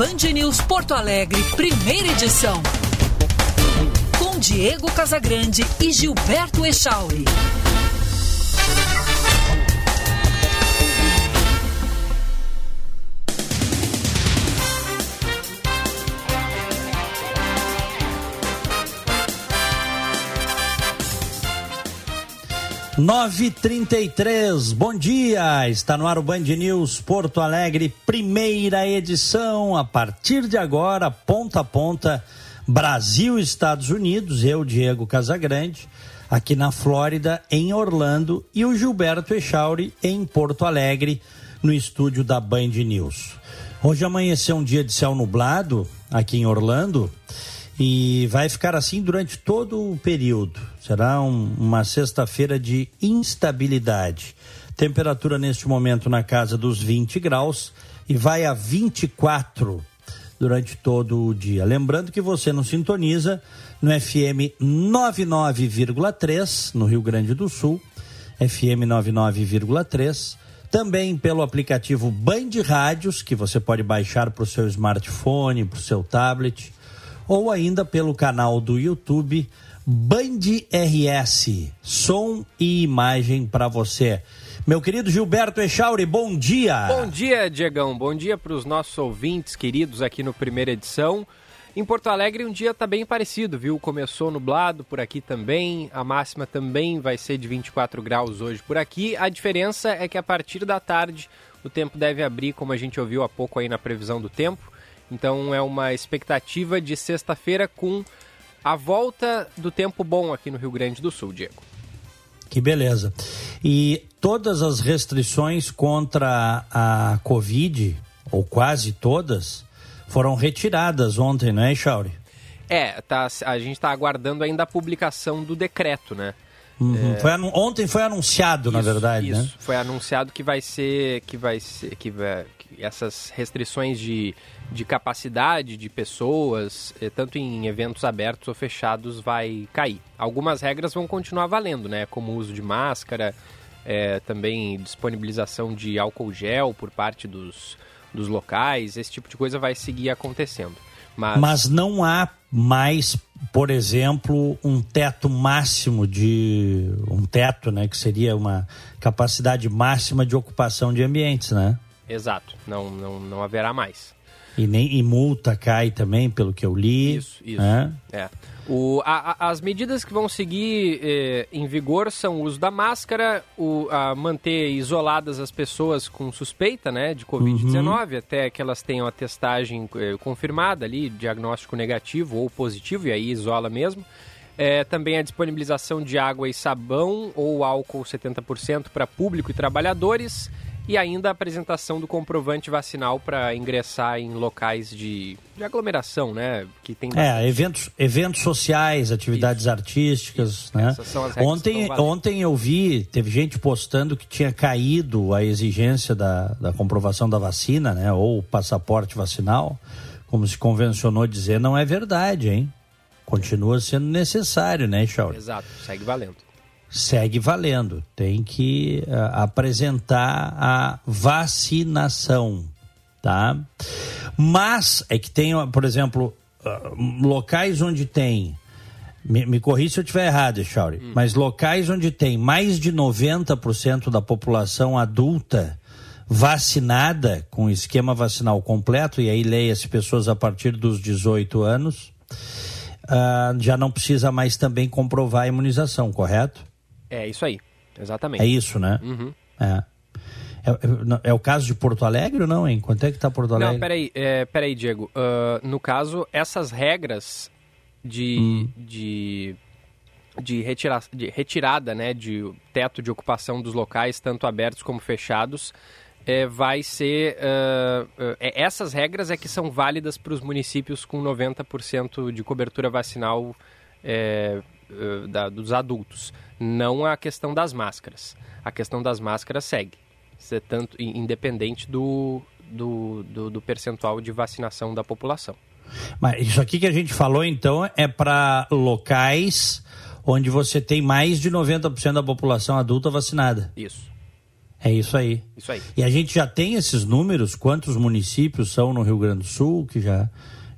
Band News Porto Alegre, primeira edição. Com Diego Casagrande e Gilberto Echauri. Nove trinta e três, bom dia! Está no ar o Band News Porto Alegre, primeira edição. A partir de agora, ponta a ponta, Brasil Estados Unidos. Eu, Diego Casagrande, aqui na Flórida, em Orlando, e o Gilberto Echauri em Porto Alegre, no estúdio da Band News. Hoje amanheceu um dia de céu nublado aqui em Orlando e vai ficar assim durante todo o período. Será um, uma sexta-feira de instabilidade. Temperatura neste momento na casa dos 20 graus e vai a 24 durante todo o dia. Lembrando que você não sintoniza no FM 99,3 no Rio Grande do Sul, FM 99,3. Também pelo aplicativo Band Rádios, que você pode baixar para o seu smartphone, para o seu tablet ou ainda pelo canal do YouTube Band RS, som e imagem para você. Meu querido Gilberto Echauri, bom dia. Bom dia, Diegão. Bom dia para os nossos ouvintes queridos aqui no primeira edição. Em Porto Alegre um dia está bem parecido, viu? Começou nublado por aqui também, a máxima também vai ser de 24 graus hoje por aqui. A diferença é que a partir da tarde o tempo deve abrir, como a gente ouviu há pouco aí na previsão do tempo. Então é uma expectativa de sexta-feira com a volta do tempo bom aqui no Rio Grande do Sul, Diego. Que beleza. E todas as restrições contra a Covid, ou quase todas, foram retiradas ontem, não é, Chauri? É, tá, a gente está aguardando ainda a publicação do decreto, né? Uhum. É... Foi ontem foi anunciado, isso, na verdade, isso. né? Foi anunciado que vai ser, que vai ser, que, vai, que essas restrições de de capacidade de pessoas, eh, tanto em eventos abertos ou fechados, vai cair. Algumas regras vão continuar valendo, né? Como o uso de máscara, é, também disponibilização de álcool gel por parte dos, dos locais, esse tipo de coisa vai seguir acontecendo. Mas... Mas não há mais, por exemplo, um teto máximo de. um teto, né? Que seria uma capacidade máxima de ocupação de ambientes, né? Exato, não, não, não haverá mais. E, nem, e multa cai também, pelo que eu li. Isso, isso. Né? É. O, a, a, as medidas que vão seguir eh, em vigor são o uso da máscara, o, a manter isoladas as pessoas com suspeita né, de Covid-19, uhum. até que elas tenham a testagem eh, confirmada ali, diagnóstico negativo ou positivo, e aí isola mesmo. É, também a disponibilização de água e sabão ou álcool 70% para público e trabalhadores e ainda a apresentação do comprovante vacinal para ingressar em locais de, de, aglomeração, né? Que tem é, eventos, eventos sociais, atividades Isso. artísticas, Isso. né? Ontem, ontem eu vi, teve gente postando que tinha caído a exigência da, da comprovação da vacina, né? Ou passaporte vacinal, como se convencionou dizer, não é verdade, hein? Continua sendo necessário, né, Shaul? Exato, segue valendo segue valendo. Tem que uh, apresentar a vacinação, tá? Mas é que tem, por exemplo, uh, locais onde tem me, me corri se eu estiver errado, Chauri, hum. mas locais onde tem mais de 90% da população adulta vacinada com esquema vacinal completo, e aí leia-se pessoas a partir dos 18 anos, uh, já não precisa mais também comprovar a imunização, correto? É isso aí, exatamente. É isso, né? Uhum. É. É, é, é, o caso de Porto Alegre ou não, hein? Quanto é que está Porto Alegre? Não, peraí, é, peraí Diego. Uh, no caso, essas regras de, hum. de, de, retira, de retirada né, de teto de ocupação dos locais, tanto abertos como fechados, é, vai ser. Uh, uh, essas regras é que são válidas para os municípios com 90% de cobertura vacinal é, da, dos adultos não a questão das máscaras. A questão das máscaras segue, ser tanto independente do, do, do, do percentual de vacinação da população. Mas isso aqui que a gente falou, então, é para locais onde você tem mais de 90% da população adulta vacinada. Isso. É isso aí. Isso aí. E a gente já tem esses números, quantos municípios são no Rio Grande do Sul, que já,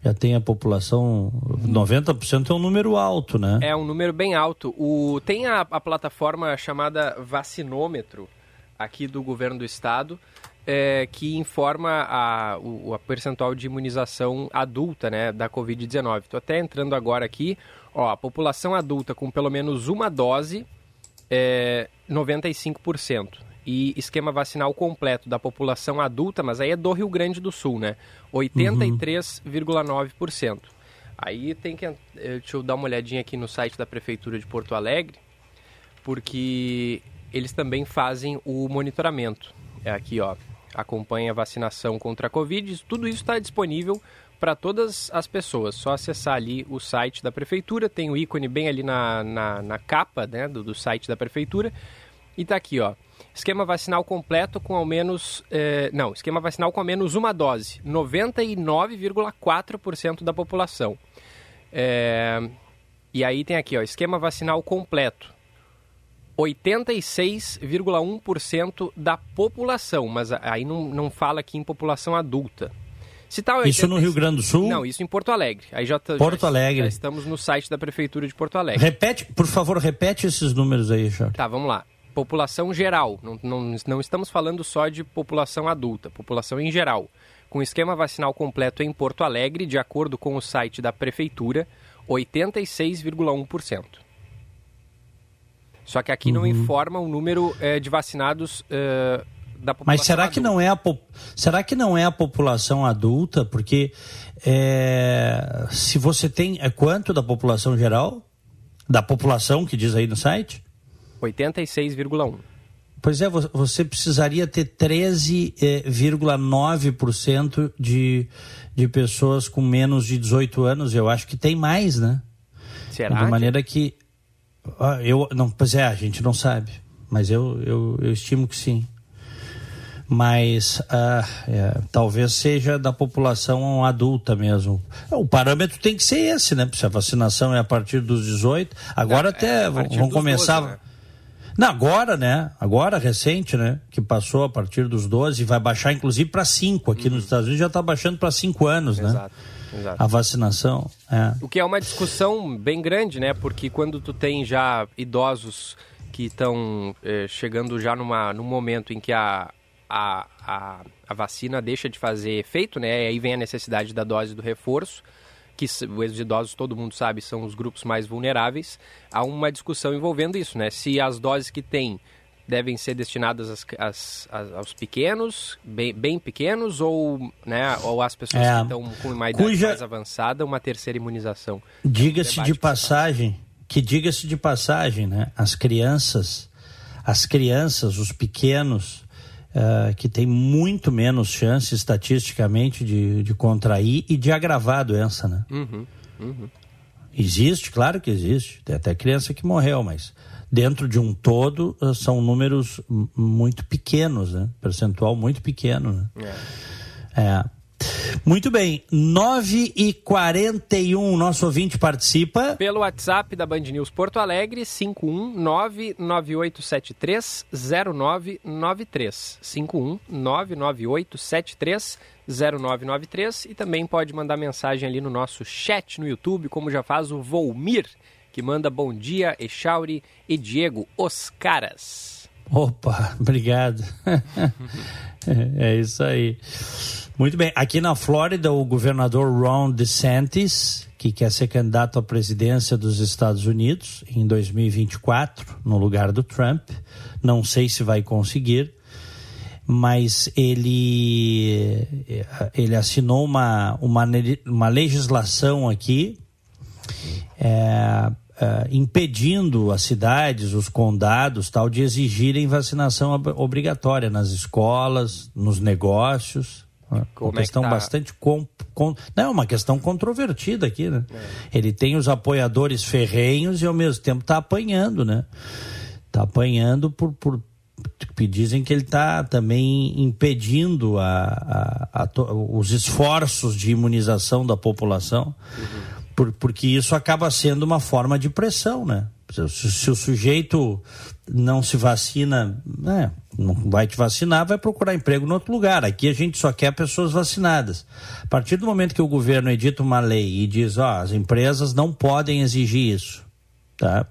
já tem a população, 90% é um número alto, né? É um número bem alto. O, tem a, a plataforma chamada Vacinômetro, aqui do governo do estado, é, que informa a, o a percentual de imunização adulta né, da Covid-19. Estou até entrando agora aqui. Ó, a população adulta com pelo menos uma dose é 95% e esquema vacinal completo da população adulta, mas aí é do Rio Grande do Sul, né? 83,9%. Aí tem que. Eh, deixa eu dar uma olhadinha aqui no site da Prefeitura de Porto Alegre, porque eles também fazem o monitoramento. É aqui, ó. Acompanha a vacinação contra a Covid. Tudo isso está disponível para todas as pessoas. Só acessar ali o site da Prefeitura. Tem o ícone bem ali na, na, na capa né, do, do site da Prefeitura. E tá aqui, ó. Esquema vacinal completo com ao menos. Eh, não, esquema vacinal com ao menos uma dose. 99,4% da população. É, e aí tem aqui, ó, esquema vacinal completo. 86,1% da população, mas aí não, não fala aqui em população adulta. Se tá 80... Isso no Rio Grande do Sul? Não, isso em Porto Alegre. Aí já tá- Porto já, Alegre. Já estamos no site da Prefeitura de Porto Alegre. Repete, por favor, repete esses números aí, Jorge. Tá, vamos lá população geral, não, não, não estamos falando só de população adulta, população em geral. Com esquema vacinal completo em Porto Alegre, de acordo com o site da Prefeitura, 86,1%. Só que aqui uhum. não informa o número é, de vacinados é, da população Mas será adulta. que não é a será que não é a população adulta? Porque é, se você tem é quanto da população geral, da população que diz aí no site? 86,1. Pois é, você precisaria ter 13,9% eh, de, de pessoas com menos de 18 anos. Eu acho que tem mais, né? Será? De maneira que. Eu, não, pois é, a gente não sabe. Mas eu, eu, eu estimo que sim. Mas uh, é, talvez seja da população adulta mesmo. O parâmetro tem que ser esse, né? Se a vacinação é a partir dos 18. Agora é, até é vão começar. 12, né? Não, agora, né? Agora, recente, né? Que passou a partir dos 12 e vai baixar inclusive para 5. Aqui uhum. nos Estados Unidos já está baixando para 5 anos, né? Exato. Exato. A vacinação. É. O que é uma discussão bem grande, né? Porque quando tu tem já idosos que estão eh, chegando já numa, num momento em que a, a, a, a, vacina deixa de fazer efeito, né? E aí vem a necessidade da dose do reforço que os idosos, todo mundo sabe, são os grupos mais vulneráveis, há uma discussão envolvendo isso, né? Se as doses que tem devem ser destinadas às, às, às, aos pequenos, bem, bem, pequenos, ou, né, ou às pessoas é, que estão com uma idade cuja... mais avançada, uma terceira imunização. Diga-se de passagem, que diga-se de passagem, né? As crianças, as crianças, os pequenos, uh, que tem muito menos chance estatisticamente de, de contrair e de agravar a doença, né? Uhum, uhum. Existe, claro que existe. Tem até criança que morreu, mas dentro de um todo uh, são números muito pequenos, né? Percentual muito pequeno, né? É. é. Muito bem, 9 e 41 nosso ouvinte participa. Pelo WhatsApp da Band News Porto Alegre, 51998730993. 51998730993 e também pode mandar mensagem ali no nosso chat no YouTube, como já faz o Volmir, que manda bom dia, Echauri e Diego, os caras. Opa, obrigado. é isso aí. Muito bem. Aqui na Flórida, o governador Ron DeSantis, que quer ser candidato à presidência dos Estados Unidos em 2024, no lugar do Trump, não sei se vai conseguir, mas ele, ele assinou uma, uma, uma legislação aqui. É, Uh, impedindo as cidades, os condados, tal, de exigirem vacinação ob obrigatória nas escolas, nos negócios. Como uma questão é que tá? bastante com, com, não é uma questão controvertida aqui, né? É. Ele tem os apoiadores ferrenhos e ao mesmo tempo está apanhando, né? Está apanhando por, por dizem que ele está também impedindo a, a, a, os esforços de imunização da população, uhum. Por, porque isso acaba sendo uma forma de pressão, né? Se, se o sujeito não se vacina, né, não vai te vacinar, vai procurar emprego em outro lugar. Aqui a gente só quer pessoas vacinadas. A partir do momento que o governo edita uma lei e diz, ó, as empresas não podem exigir isso, tá?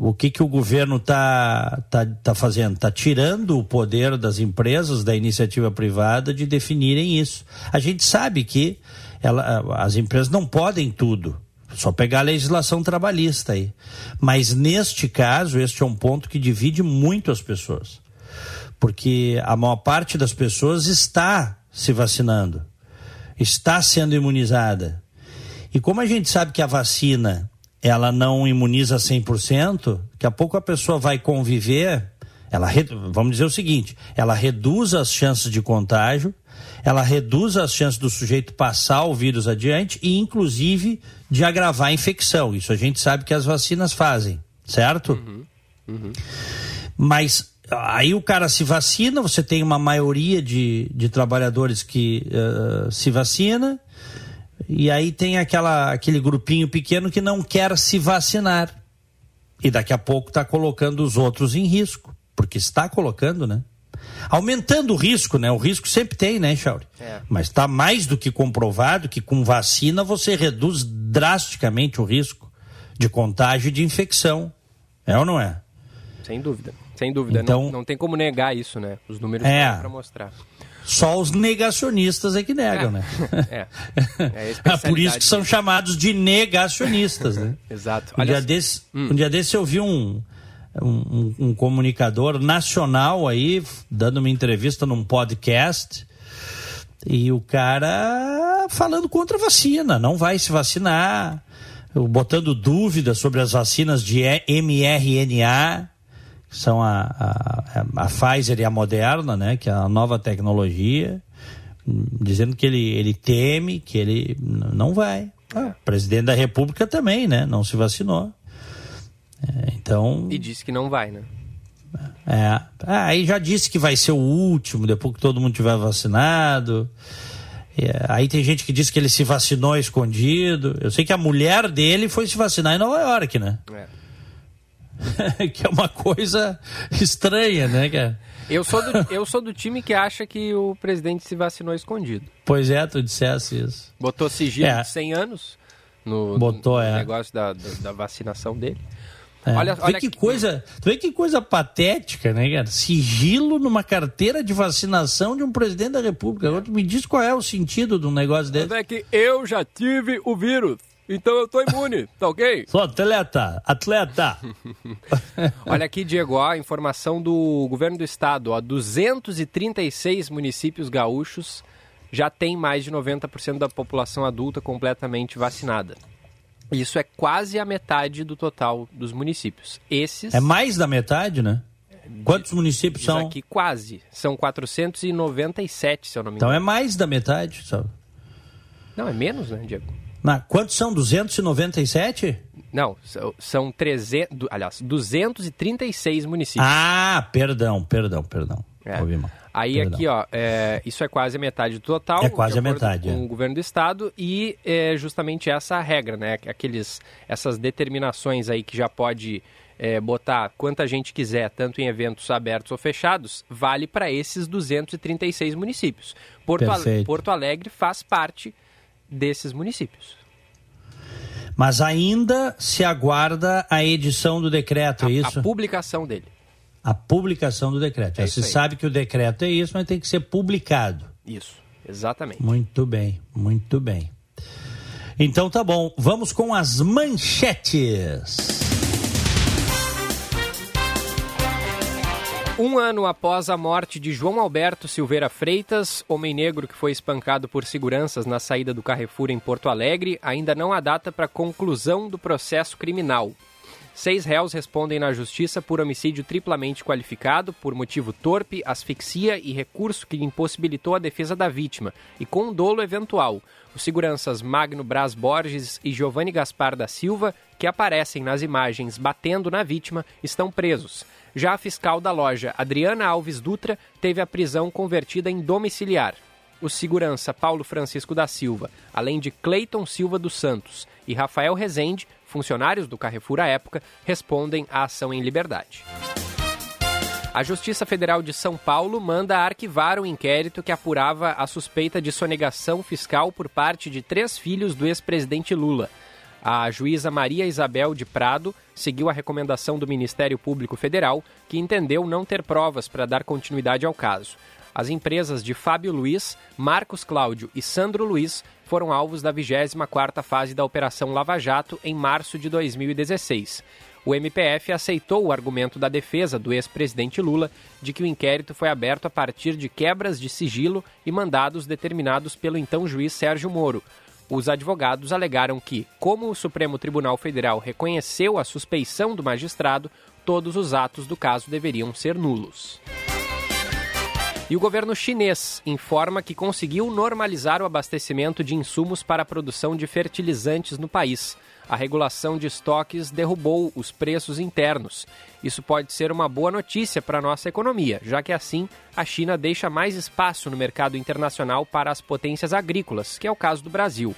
O que, que o governo está tá, tá fazendo? Está tirando o poder das empresas, da iniciativa privada, de definirem isso. A gente sabe que ela, as empresas não podem tudo. Só pegar a legislação trabalhista aí. Mas neste caso, este é um ponto que divide muito as pessoas. Porque a maior parte das pessoas está se vacinando, está sendo imunizada. E como a gente sabe que a vacina ela não imuniza 100%, daqui a pouco a pessoa vai conviver, ela vamos dizer o seguinte, ela reduz as chances de contágio, ela reduz as chances do sujeito passar o vírus adiante e inclusive de agravar a infecção. Isso a gente sabe que as vacinas fazem, certo? Uhum. Uhum. Mas aí o cara se vacina, você tem uma maioria de, de trabalhadores que uh, se vacina, e aí tem aquela, aquele grupinho pequeno que não quer se vacinar. E daqui a pouco está colocando os outros em risco. Porque está colocando, né? Aumentando o risco, né? O risco sempre tem, né, Chauri? É. Mas está mais do que comprovado que com vacina você reduz drasticamente o risco de contágio e de infecção. É ou não é? Sem dúvida. Sem dúvida. Então, não, não tem como negar isso, né? Os números é, para mostrar. Só os negacionistas é que negam, é. né? É. é, é Por isso que são chamados de negacionistas, né? Exato. Um, dia desse, hum. um dia desse eu vi um, um, um, comunicador nacional aí dando uma entrevista num podcast e o cara falando contra a vacina, não vai se vacinar, botando dúvidas sobre as vacinas de mRNA são a, a, a Pfizer e a Moderna, né, que é a nova tecnologia, dizendo que ele, ele teme, que ele não vai. Ah, o presidente da República também, né, não se vacinou. É, então. E disse que não vai, né? É. Ah, aí já disse que vai ser o último, depois que todo mundo tiver vacinado. É, aí tem gente que diz que ele se vacinou escondido. Eu sei que a mulher dele foi se vacinar em Nova York, né? É. que é uma coisa estranha, né, cara? Eu sou, do, eu sou do time que acha que o presidente se vacinou escondido. Pois é, tu dissesse isso. Botou sigilo é. de 100 anos no, Botou, no, no é. negócio da, da, da, vacinação dele. É. Olha, olha que, coisa, tu vê que coisa patética, né, cara? Sigilo numa carteira de vacinação de um presidente da República. Agora tu me diz qual é o sentido de um negócio desse. Mas é que eu já tive o vírus. Então eu tô imune, tá ok? Sou atleta, atleta. Olha aqui, Diego, a informação do governo do estado, ó, 236 municípios gaúchos já tem mais de 90% da população adulta completamente vacinada. Isso é quase a metade do total dos municípios. Esses É mais da metade, né? Quantos municípios são? aqui quase. São 497, se eu não me engano. Então é mais da metade, sabe? Não, é menos, né, Diego? Na, quantos são? 297? Não, são 300, aliás, 236 municípios. Ah, perdão, perdão, perdão. É. Aí perdão. aqui, ó, é, isso é quase a metade do total. É quase a metade. Com é. o governo do estado e é justamente essa regra, né? Aqueles, essas determinações aí que já pode é, botar quanta gente quiser, tanto em eventos abertos ou fechados, vale para esses 236 municípios. Porto, Porto Alegre faz parte desses municípios. Mas ainda se aguarda a edição do decreto, a, é isso? A publicação dele. A publicação do decreto. É Já se sabe que o decreto é isso, mas tem que ser publicado. Isso, exatamente. Muito bem, muito bem. Então tá bom, vamos com as manchetes. Um ano após a morte de João Alberto Silveira Freitas, homem negro que foi espancado por seguranças na saída do Carrefour em Porto Alegre, ainda não há data para conclusão do processo criminal. Seis réus respondem na justiça por homicídio triplamente qualificado, por motivo torpe, asfixia e recurso que impossibilitou a defesa da vítima, e com dolo eventual. Os seguranças Magno Braz Borges e Giovanni Gaspar da Silva, que aparecem nas imagens batendo na vítima, estão presos. Já a fiscal da loja, Adriana Alves Dutra, teve a prisão convertida em domiciliar. O segurança Paulo Francisco da Silva, além de Cleiton Silva dos Santos e Rafael Rezende, funcionários do Carrefour à época, respondem à ação em liberdade. A Justiça Federal de São Paulo manda arquivar o inquérito que apurava a suspeita de sonegação fiscal por parte de três filhos do ex-presidente Lula. A juíza Maria Isabel de Prado seguiu a recomendação do Ministério Público Federal, que entendeu não ter provas para dar continuidade ao caso. As empresas de Fábio Luiz, Marcos Cláudio e Sandro Luiz foram alvos da 24ª fase da Operação Lava Jato em março de 2016. O MPF aceitou o argumento da defesa do ex-presidente Lula de que o inquérito foi aberto a partir de quebras de sigilo e mandados determinados pelo então juiz Sérgio Moro. Os advogados alegaram que, como o Supremo Tribunal Federal reconheceu a suspeição do magistrado, todos os atos do caso deveriam ser nulos. E o governo chinês informa que conseguiu normalizar o abastecimento de insumos para a produção de fertilizantes no país. A regulação de estoques derrubou os preços internos. Isso pode ser uma boa notícia para a nossa economia, já que assim a China deixa mais espaço no mercado internacional para as potências agrícolas, que é o caso do Brasil.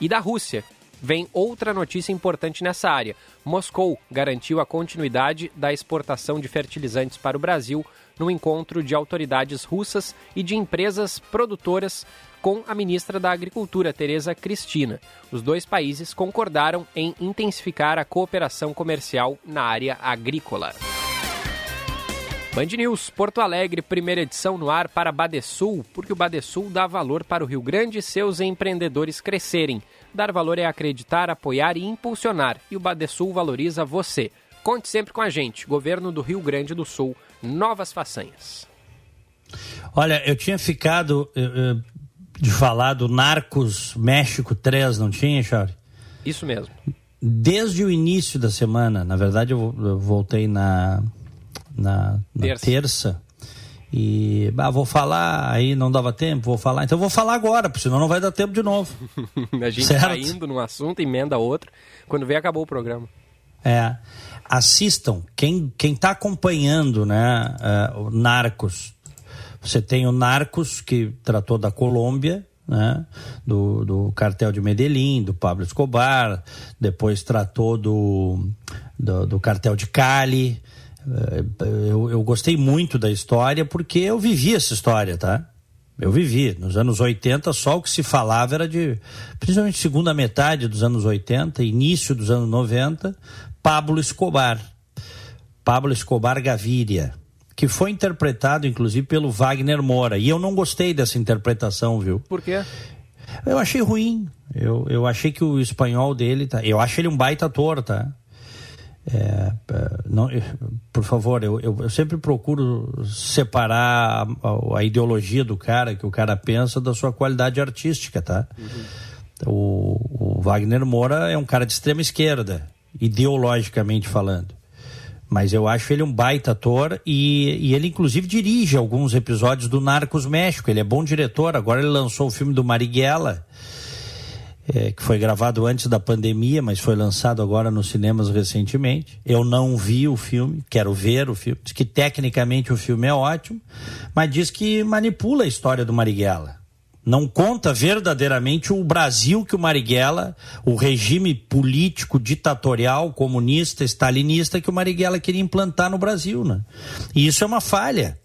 E da Rússia, vem outra notícia importante nessa área. Moscou garantiu a continuidade da exportação de fertilizantes para o Brasil no encontro de autoridades russas e de empresas produtoras com a ministra da Agricultura, Tereza Cristina. Os dois países concordaram em intensificar a cooperação comercial na área agrícola. Band News, Porto Alegre, primeira edição no ar para Badesul, porque o Badesul dá valor para o Rio Grande e seus empreendedores crescerem. Dar valor é acreditar, apoiar e impulsionar, e o Badesul valoriza você. Conte sempre com a gente, Governo do Rio Grande do Sul, novas façanhas. Olha, eu tinha ficado uh, uh, de falar do Narcos México 3, não tinha, Charlie? Isso mesmo. Desde o início da semana, na verdade eu, voltei na, na, na terça. terça. E bah, vou falar, aí não dava tempo, vou falar. Então vou falar agora, porque senão não vai dar tempo de novo. a gente certo? tá indo num assunto, emenda outro. Quando vem, acabou o programa. É assistam. Quem quem está acompanhando, né, uh, Narcos, você tem o Narcos que tratou da Colômbia, né, do, do cartel de Medellín, do Pablo Escobar, depois tratou do, do, do cartel de Cali. Uh, eu, eu gostei muito da história porque eu vivi essa história, tá? Eu vivi. Nos anos 80, só o que se falava era de, principalmente segunda metade dos anos 80, início dos anos 90, Pablo Escobar. Pablo Escobar Gaviria, que foi interpretado inclusive pelo Wagner Moura. E eu não gostei dessa interpretação, viu? Por quê? Eu achei ruim. Eu, eu achei que o espanhol dele. Tá... Eu acho ele um baita ator, tá? É, é não, por favor, eu, eu, eu, sempre procuro separar a, a, a, ideologia do cara, que o cara pensa, da sua qualidade artística, tá? Uhum. O, o Wagner Moura é um cara de extrema esquerda ideologicamente falando. Mas eu acho ele um baita ator e, e, ele, inclusive, dirige alguns episódios do Narcos México. Ele é bom diretor. Agora ele lançou o filme do Marighella, é, que foi gravado antes da pandemia, mas foi lançado agora nos cinemas recentemente. Eu não vi o filme, quero ver o filme. Diz que tecnicamente o filme é ótimo, mas diz que manipula a história do Marighella não conta verdadeiramente o Brasil que o Marighella, o regime político ditatorial comunista stalinista que o Marighella queria implantar no Brasil, né? E isso é uma falha.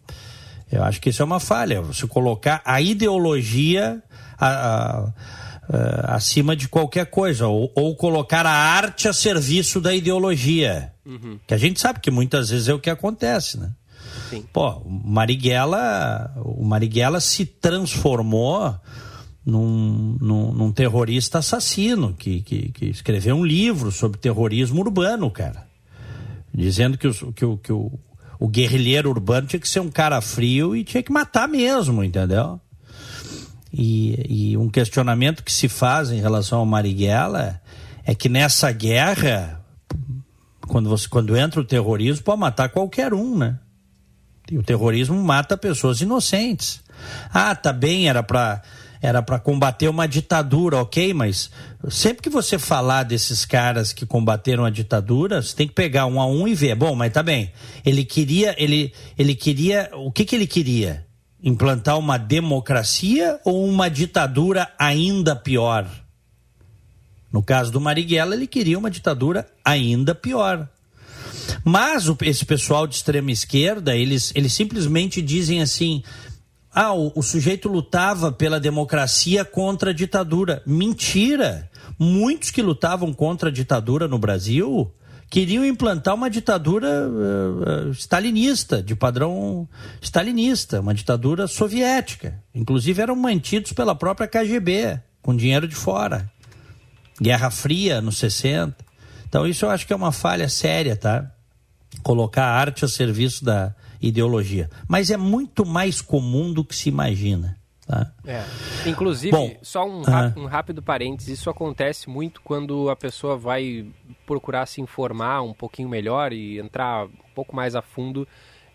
Eu acho que isso é uma falha. Você colocar a ideologia a, a, a, acima de qualquer coisa ou, ou, colocar a arte a serviço da ideologia, uhum. que a gente sabe que muitas vezes é o que acontece, né? Sim. Pô, o Marighella, o Marighella se transformou num, num, num terrorista assassino que, que, que, escreveu um livro sobre terrorismo urbano, cara. Dizendo que, o, que, o, que o, o guerrilheiro urbano tinha que ser um cara frio e tinha que matar mesmo, entendeu? E, e um questionamento que se faz em relação ao Marighella é que nessa guerra, quando, você, quando entra o terrorismo, pode matar qualquer um, né? E o terrorismo mata pessoas inocentes. Ah, tá bem, era para era para combater uma ditadura, ok, mas sempre que você falar desses caras que combateram a ditadura, você tem que pegar um a um e ver. Bom, mas tá bem. Ele queria, ele, ele queria, o que que ele queria? Implantar uma democracia ou uma ditadura ainda pior? No caso do Marighella, ele queria uma ditadura ainda pior. Mas o, esse pessoal de extrema esquerda, eles, eles simplesmente dizem assim: ah, o, o sujeito lutava pela democracia contra a ditadura. Mentira! Muitos que lutavam contra a ditadura no Brasil queriam implantar uma ditadura uh, stalinista, de padrão stalinista, uma ditadura soviética. Inclusive eram mantidos pela própria KGB, com dinheiro de fora. Guerra Fria, nos 60. Então isso eu acho que é uma falha séria, tá? Colocar a arte a serviço da ideologia. Mas é muito mais comum do que se imagina. Tá? É. Inclusive, Bom, só um, uh... um rápido parênteses, isso acontece muito quando a pessoa vai procurar se informar um pouquinho melhor e entrar um pouco mais a fundo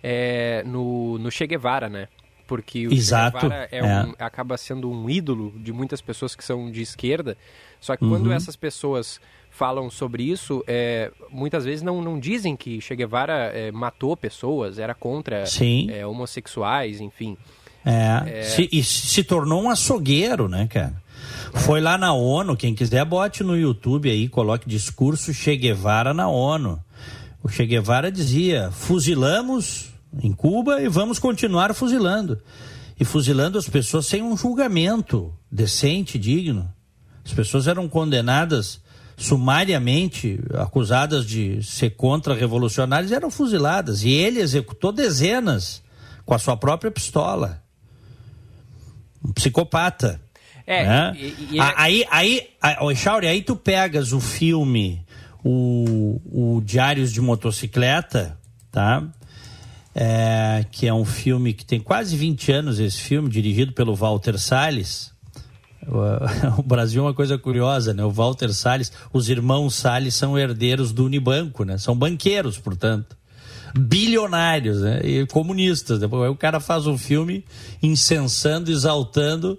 é, no, no Che Guevara, né? Porque o Exato. Che Guevara é é. Um, acaba sendo um ídolo de muitas pessoas que são de esquerda, só que quando uhum. essas pessoas falam sobre isso, é, muitas vezes não, não dizem que Che Guevara é, matou pessoas, era contra é, homossexuais, enfim. É, é, se, e se tornou um açougueiro, né, cara? Foi lá na ONU, quem quiser bote no YouTube aí, coloque discurso Che Guevara na ONU. O Che Guevara dizia: fuzilamos em Cuba e vamos continuar fuzilando. E fuzilando as pessoas sem um julgamento decente, digno. As pessoas eram condenadas sumariamente, acusadas de ser contra-revolucionários, eram fuziladas. E ele executou dezenas com a sua própria pistola um psicopata. É, né? e, e é... aí, aí, aí, Chauri, aí tu pegas o filme, o, o Diários de Motocicleta, tá? É, que é um filme que tem quase 20 anos, esse filme, dirigido pelo Walter Salles. O, Brasil é uma coisa curiosa, né? O Walter Salles, os irmãos Salles são herdeiros do Unibanco, né? São banqueiros, portanto bilionários né? e comunistas. Depois o cara faz um filme incensando, exaltando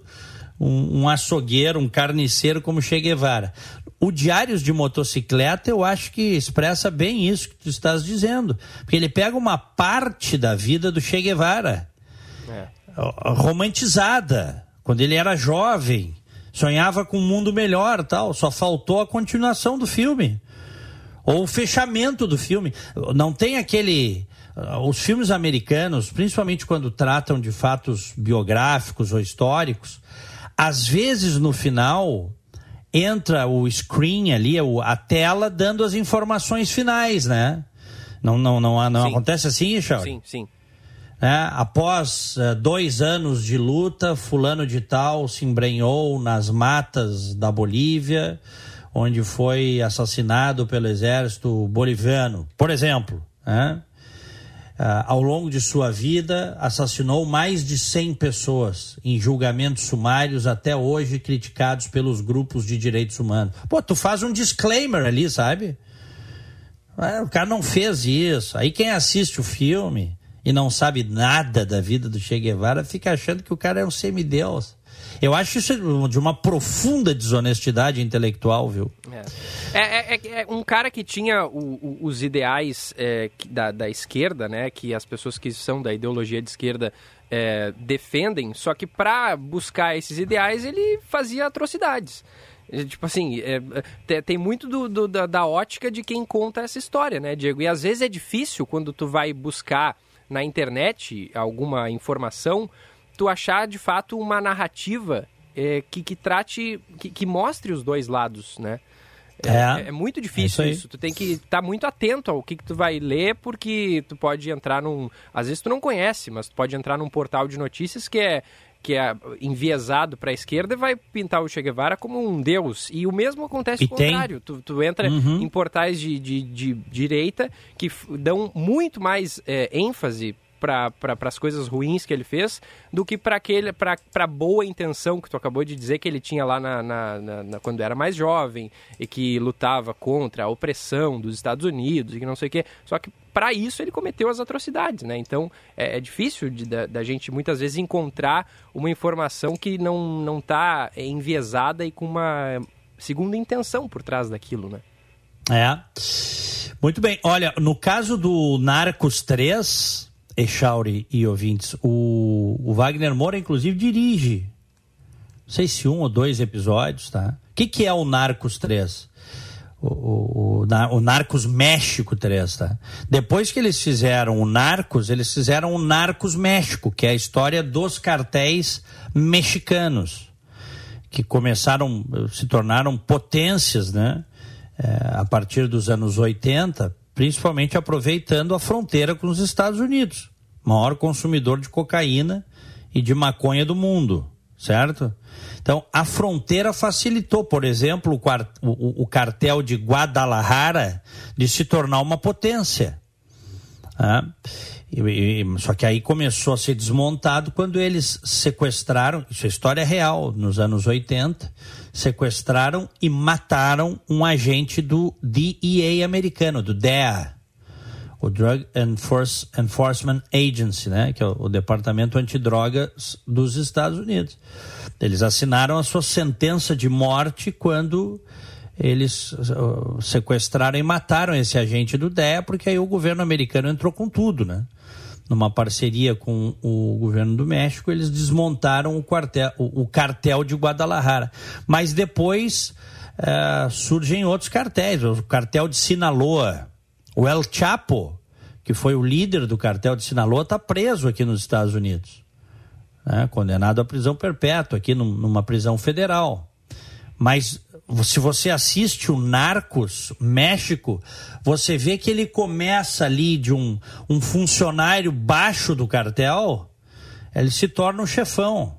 um, um açougueiro, um carniceiro como Che Guevara. O Diários de Motocicleta eu acho que expressa bem isso que tu estás dizendo. Porque ele pega uma parte da vida do Che Guevara, é. romantizada, quando ele era jovem, sonhava com um mundo melhor tal. Só faltou a continuação do filme ou o fechamento do filme. Não tem aquele. Uh, os filmes americanos, principalmente quando tratam de fatos biográficos ou históricos, às vezes no final entra o screen ali, a tela dando as informações finais, né? Não, não, não, não acontece assim, Charles? Sim, sim. É, após uh, dois anos de luta, fulano de tal se embrenhou nas matas da Bolívia, onde foi assassinado pelo exército boliviano, por exemplo. Né? Uh, ao longo de sua vida, assassinou mais de 100 pessoas em julgamentos sumários até hoje criticados pelos grupos de direitos humanos. Pô, tu faz um disclaimer ali, sabe? Ah, o cara não fez isso. Aí quem assiste o filme e não sabe nada da vida do Che Guevara fica achando que o cara é um semideus. Eu acho isso de uma profunda desonestidade intelectual, viu? É, é, é, é um cara que tinha o, o, os ideais é, da, da, esquerda, né? Que as pessoas que são da ideologia de esquerda é, defendem, só que para buscar esses ideais ele fazia atrocidades. É, tipo assim, é, tem muito do, do, da, da, ótica de quem conta essa história, né, Diego? E às vezes é difícil quando tu vai buscar na internet alguma informação tu achar de fato uma narrativa é, que, que trate, que, que, mostre os dois lados, né? É, é, é muito difícil é isso, isso, Tu tem que estar tá muito atento ao que, que tu vai ler, porque tu pode entrar num. Às vezes tu não conhece, mas tu pode entrar num portal de notícias que é que é enviesado para a esquerda e vai pintar o Che Guevara como um deus. E o mesmo acontece o contrário. Tu, tu entra uhum. em portais de, de, de, direita que dão muito mais é, ênfase para as coisas ruins que ele fez do que para a boa intenção que tu acabou de dizer que ele tinha lá na, na, na, na, quando era mais jovem e que lutava contra a opressão dos Estados Unidos e que não sei o quê. Só que para isso ele cometeu as atrocidades, né? Então é, é difícil de, da, da, gente muitas vezes encontrar uma informação que não não está enviesada e com uma segunda intenção por trás daquilo, né? É. Muito bem. Olha, no caso do Narcos 3, Echauri e ouvintes, o, o Wagner Moura, inclusive, dirige, não sei se um ou dois episódios, tá? O que, que é o Narcos 3? o, o, o, Narcos México 3, tá? Depois que eles fizeram o Narcos, eles fizeram o Narcos México, que é a história dos cartéis mexicanos, que começaram, se tornaram potências, né? É, a partir dos anos 80, principalmente aproveitando a fronteira com os Estados Unidos, maior consumidor de cocaína e de maconha do mundo, certo? Então, a fronteira facilitou, por exemplo, o, o, o cartel de Guadalajara de se tornar uma potência. Ah, e, e, só que aí começou a ser desmontado quando eles sequestraram, isso é história real, nos anos 80, sequestraram e mataram um agente do DEA americano, do DEA, o Drug Enforce, Enforcement Agency, né, que é o, o Departamento Antidrogas dos Estados Unidos. Eles assinaram a sua sentença de morte quando eles uh, sequestraram e mataram esse agente do DEA, porque aí o governo americano entrou com tudo, né? Numa parceria com o governo do México, eles desmontaram o, quartel, o, cartel de Guadalajara. Mas depois uh, surgem outros cartéis, o cartel de Sinaloa, o El Chapo, que foi o líder do cartel de Sinaloa, está preso aqui nos Estados Unidos né, condenado à prisão perpétua aqui num, numa prisão federal. Mas se você assiste o Narcos México, você vê que ele começa ali de um, um funcionário baixo do cartel, ele se torna um chefão.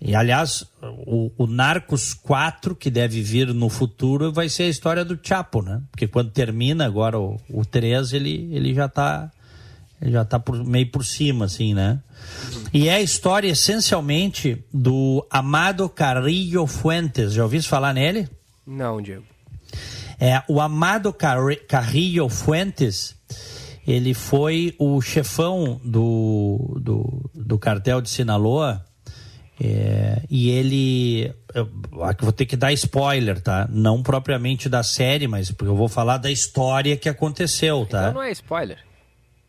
E aliás, o, o, Narcos 4, que deve vir no futuro, vai ser a história do Chapo, né? Porque quando termina agora o, o 3, ele, ele já está já está meio por cima, assim, né? E é a história essencialmente do Amado Carrillo Fuentes. Já ouviu falar nele? Não, Diego. É, o Amado Car Carrillo Fuentes, ele foi o chefão do, do, do cartel de Sinaloa. É, e ele. Eu, vou ter que dar spoiler, tá? Não propriamente da série, mas porque eu vou falar da história que aconteceu, tá? Então não é spoiler.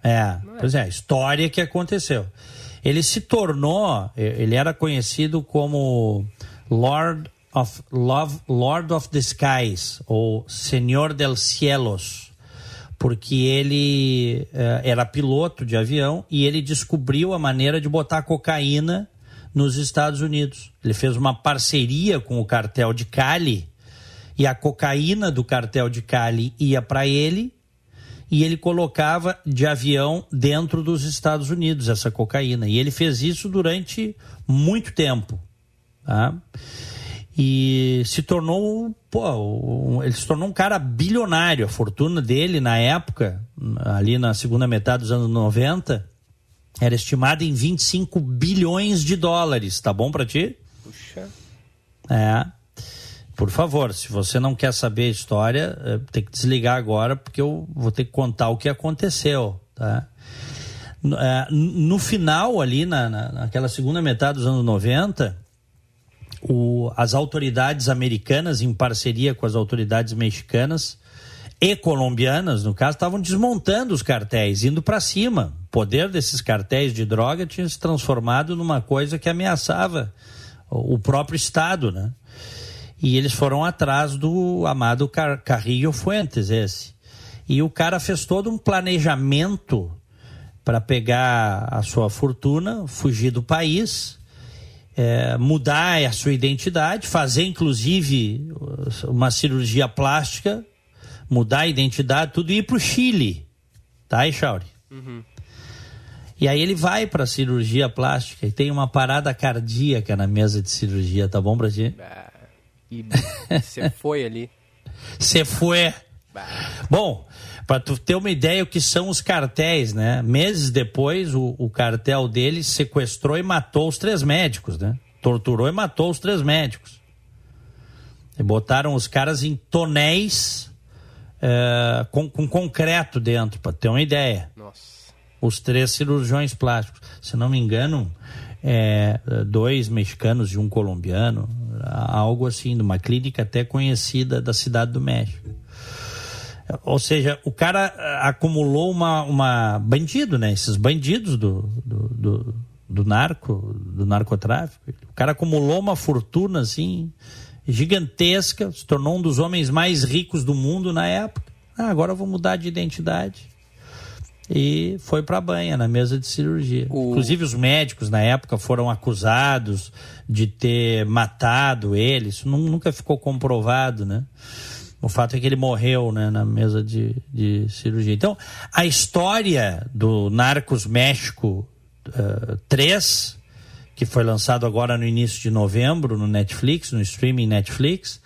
É, é, pois é, a história que aconteceu. Ele se tornou, ele era conhecido como Lord of Love, Lord of the Skies ou Senhor del Cielos, porque ele eh, era piloto de avião e ele descobriu a maneira de botar cocaína nos Estados Unidos. Ele fez uma parceria com o cartel de Cali e a cocaína do cartel de Cali ia para ele e ele colocava de avião dentro dos Estados Unidos essa cocaína. E ele fez isso durante muito tempo. Tá? E se tornou, pô, ele se tornou um cara bilionário. A fortuna dele na época, ali na segunda metade dos anos 90, era estimada em 25 bilhões de dólares. Tá bom para ti? Puxa. É. Por favor, se você não quer saber a história, é, tem que desligar agora, porque eu vou ter que contar o que aconteceu, tá? No, no final, ali, na, naquela segunda metade dos anos 90, o, as autoridades americanas, em parceria com as autoridades mexicanas e colombianas, no caso, estavam desmontando os cartéis, indo para cima. O poder desses cartéis de droga tinha se transformado numa coisa que ameaçava o próprio Estado, né? E eles foram atrás do amado Car Carrillo Fuentes, esse. E o cara fez todo um planejamento para pegar a sua fortuna, fugir do país, é, mudar a sua identidade, fazer inclusive uma cirurgia plástica, mudar a identidade, tudo e ir para o Chile. Tá, Echauri? Uhum. E aí ele vai para a cirurgia plástica e tem uma parada cardíaca na mesa de cirurgia, tá bom pra ti? Ah e você foi ali. Você foi. Bom, para tu ter uma ideia o que são os cartéis, né? Meses depois, o, o cartel dele sequestrou e matou os três médicos, né? Torturou e matou os três médicos. E botaram os caras em tonéis é, com, com concreto dentro, para ter uma ideia. Nossa. Os três cirurgiões plásticos. Se não me engano, é, dois mexicanos e um colombiano, algo assim, de uma clínica até conhecida da cidade do México. Ou seja, o cara ah, acumulou uma, uma bandido, né? Esses bandidos do, do, do, do narco, do narcotráfico. O cara acumulou uma fortuna assim gigantesca, se tornou um dos homens mais ricos do mundo na época. Ah, agora eu vou mudar de identidade. E foi para a banha, na mesa de cirurgia. O... Inclusive, os médicos na época foram acusados de ter matado ele. Isso nunca ficou comprovado, né? O fato é que ele morreu né, na mesa de, de cirurgia. Então, a história do Narcos México uh, eh, 3, que foi lançado agora no início de novembro no Netflix, no streaming Netflix,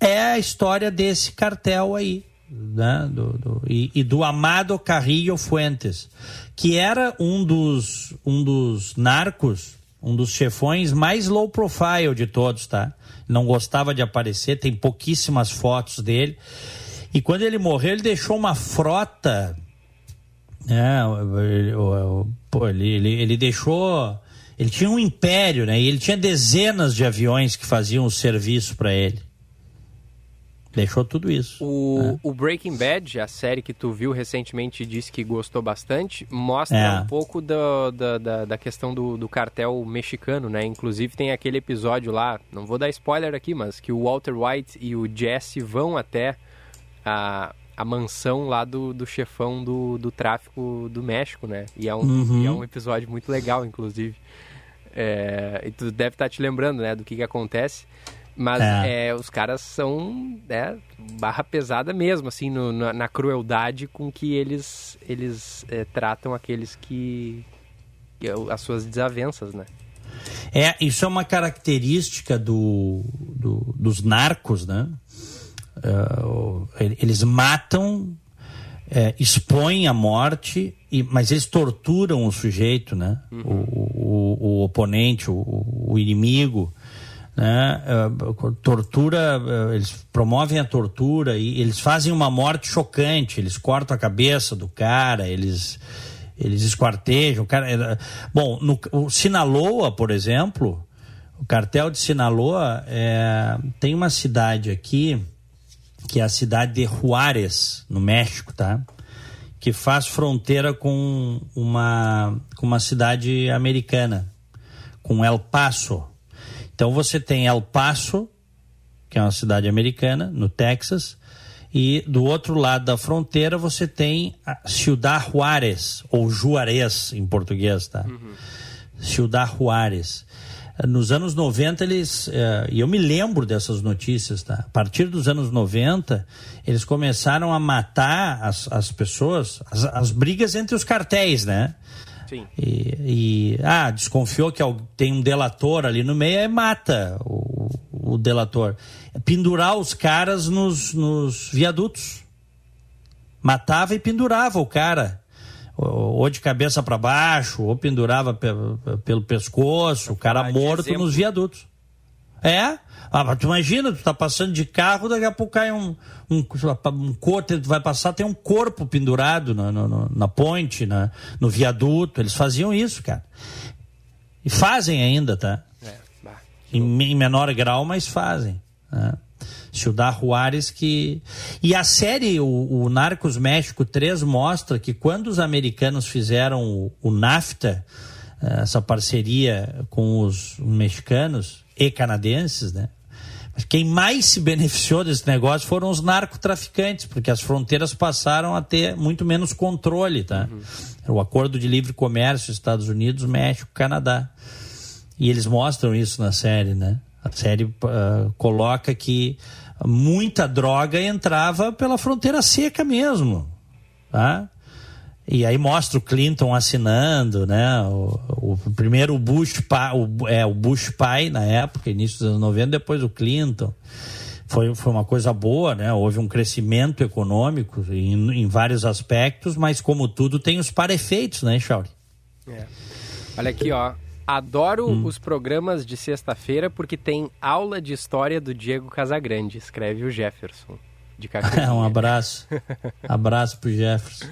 é a história desse cartel aí. Né, do, do, e, e, do Amado Carrillo Fuentes, que era um dos, um dos narcos, um dos chefões mais low profile de todos, tá? Não gostava de aparecer, tem pouquíssimas fotos dele. E quando ele morreu, ele deixou uma frota. Né, ele, ele, ele deixou ele tinha um império, né? E ele tinha dezenas de aviões que faziam o serviço para ele. Deixou tudo isso. O, né? o, Breaking Bad, a série que tu viu recentemente e disse que gostou bastante, mostra é. um pouco do, da, da, da, questão do, do, cartel mexicano, né? Inclusive tem aquele episódio lá, não vou dar spoiler aqui, mas que o Walter White e o Jesse vão até a, a mansão lá do, do chefão do, do tráfico do México, né? E é um, uhum. e é um episódio muito legal, inclusive. É, e tu deve estar tá te lembrando, né, do que, que acontece. Mas é. É, os caras são né, barra pesada mesmo, assim, no, na, na, crueldade com que eles, eles é, tratam aqueles que, que. É as suas desavenças, né? É, isso é uma característica do, do dos narcos, né? Uh, eles matam, é, expõem a morte, e, mas eles torturam o sujeito, né? Uhum. O, o, o, oponente, o, o inimigo né? Uh, tortura, uh, eles promovem a tortura e eles fazem uma morte chocante, eles cortam a cabeça do cara, eles eles esquartejam cara. É, bom, no, o Sinaloa, por exemplo, o cartel de Sinaloa é, tem uma cidade aqui que é a cidade de Juárez, no México, tá? Que faz fronteira com uma com uma cidade americana, com El Paso. Então você tem El Paso, que é uma cidade americana, no Texas, e do outro lado da fronteira você tem Ciudad Juárez, ou Juarez em português, tá? Uhum. Ciudad Juárez. Nos anos 90, eles. Eh, e eu me lembro dessas notícias, tá? A partir dos anos 90, eles começaram a matar as, as pessoas, as, as brigas entre os cartéis, né? Sim. E, e, ah, desconfiou que tem um delator ali no meio, aí mata o, o delator. Pendurar os caras nos, nos viadutos. Matava e pendurava o cara. Ou de cabeça para baixo, ou pendurava pelo, pelo pescoço, o cara morto nos viadutos. É? Ah, mas tu imagina, tu tá passando de carro, daqui a pouco cai um, um, um corpo, tu vai passar, tem um corpo pendurado na, na, na ponte, na, no viaduto. Eles faziam isso, cara. E fazem ainda, tá? É, em, em, menor grau, mas fazem. Né? Ciudad Juárez que... E a série, o, o, Narcos México 3, mostra que quando os americanos fizeram o, o NAFTA, essa parceria com os mexicanos, e canadenses, né? Mas quem mais se beneficiou desse negócio foram os narcotraficantes, porque as fronteiras passaram a ter muito menos controle, tá? Uhum. O acordo de livre comércio Estados Unidos, México, Canadá. E eles mostram isso na série, né? A série uh, coloca que muita droga entrava pela fronteira seca mesmo, tá? E aí mostra o Clinton assinando, né? O, o primeiro Bush pai, o, é, o Bush pai na época, início dos anos 90, depois o Clinton. Foi, foi uma coisa boa, né? Houve um crescimento econômico em, em vários aspectos, mas como tudo tem os parefeitos, né, Chauri? É. Olha aqui, ó. Adoro hum. os programas de sexta-feira porque tem aula de história do Diego Casagrande, escreve o Jefferson. De um abraço. abraço pro Jefferson.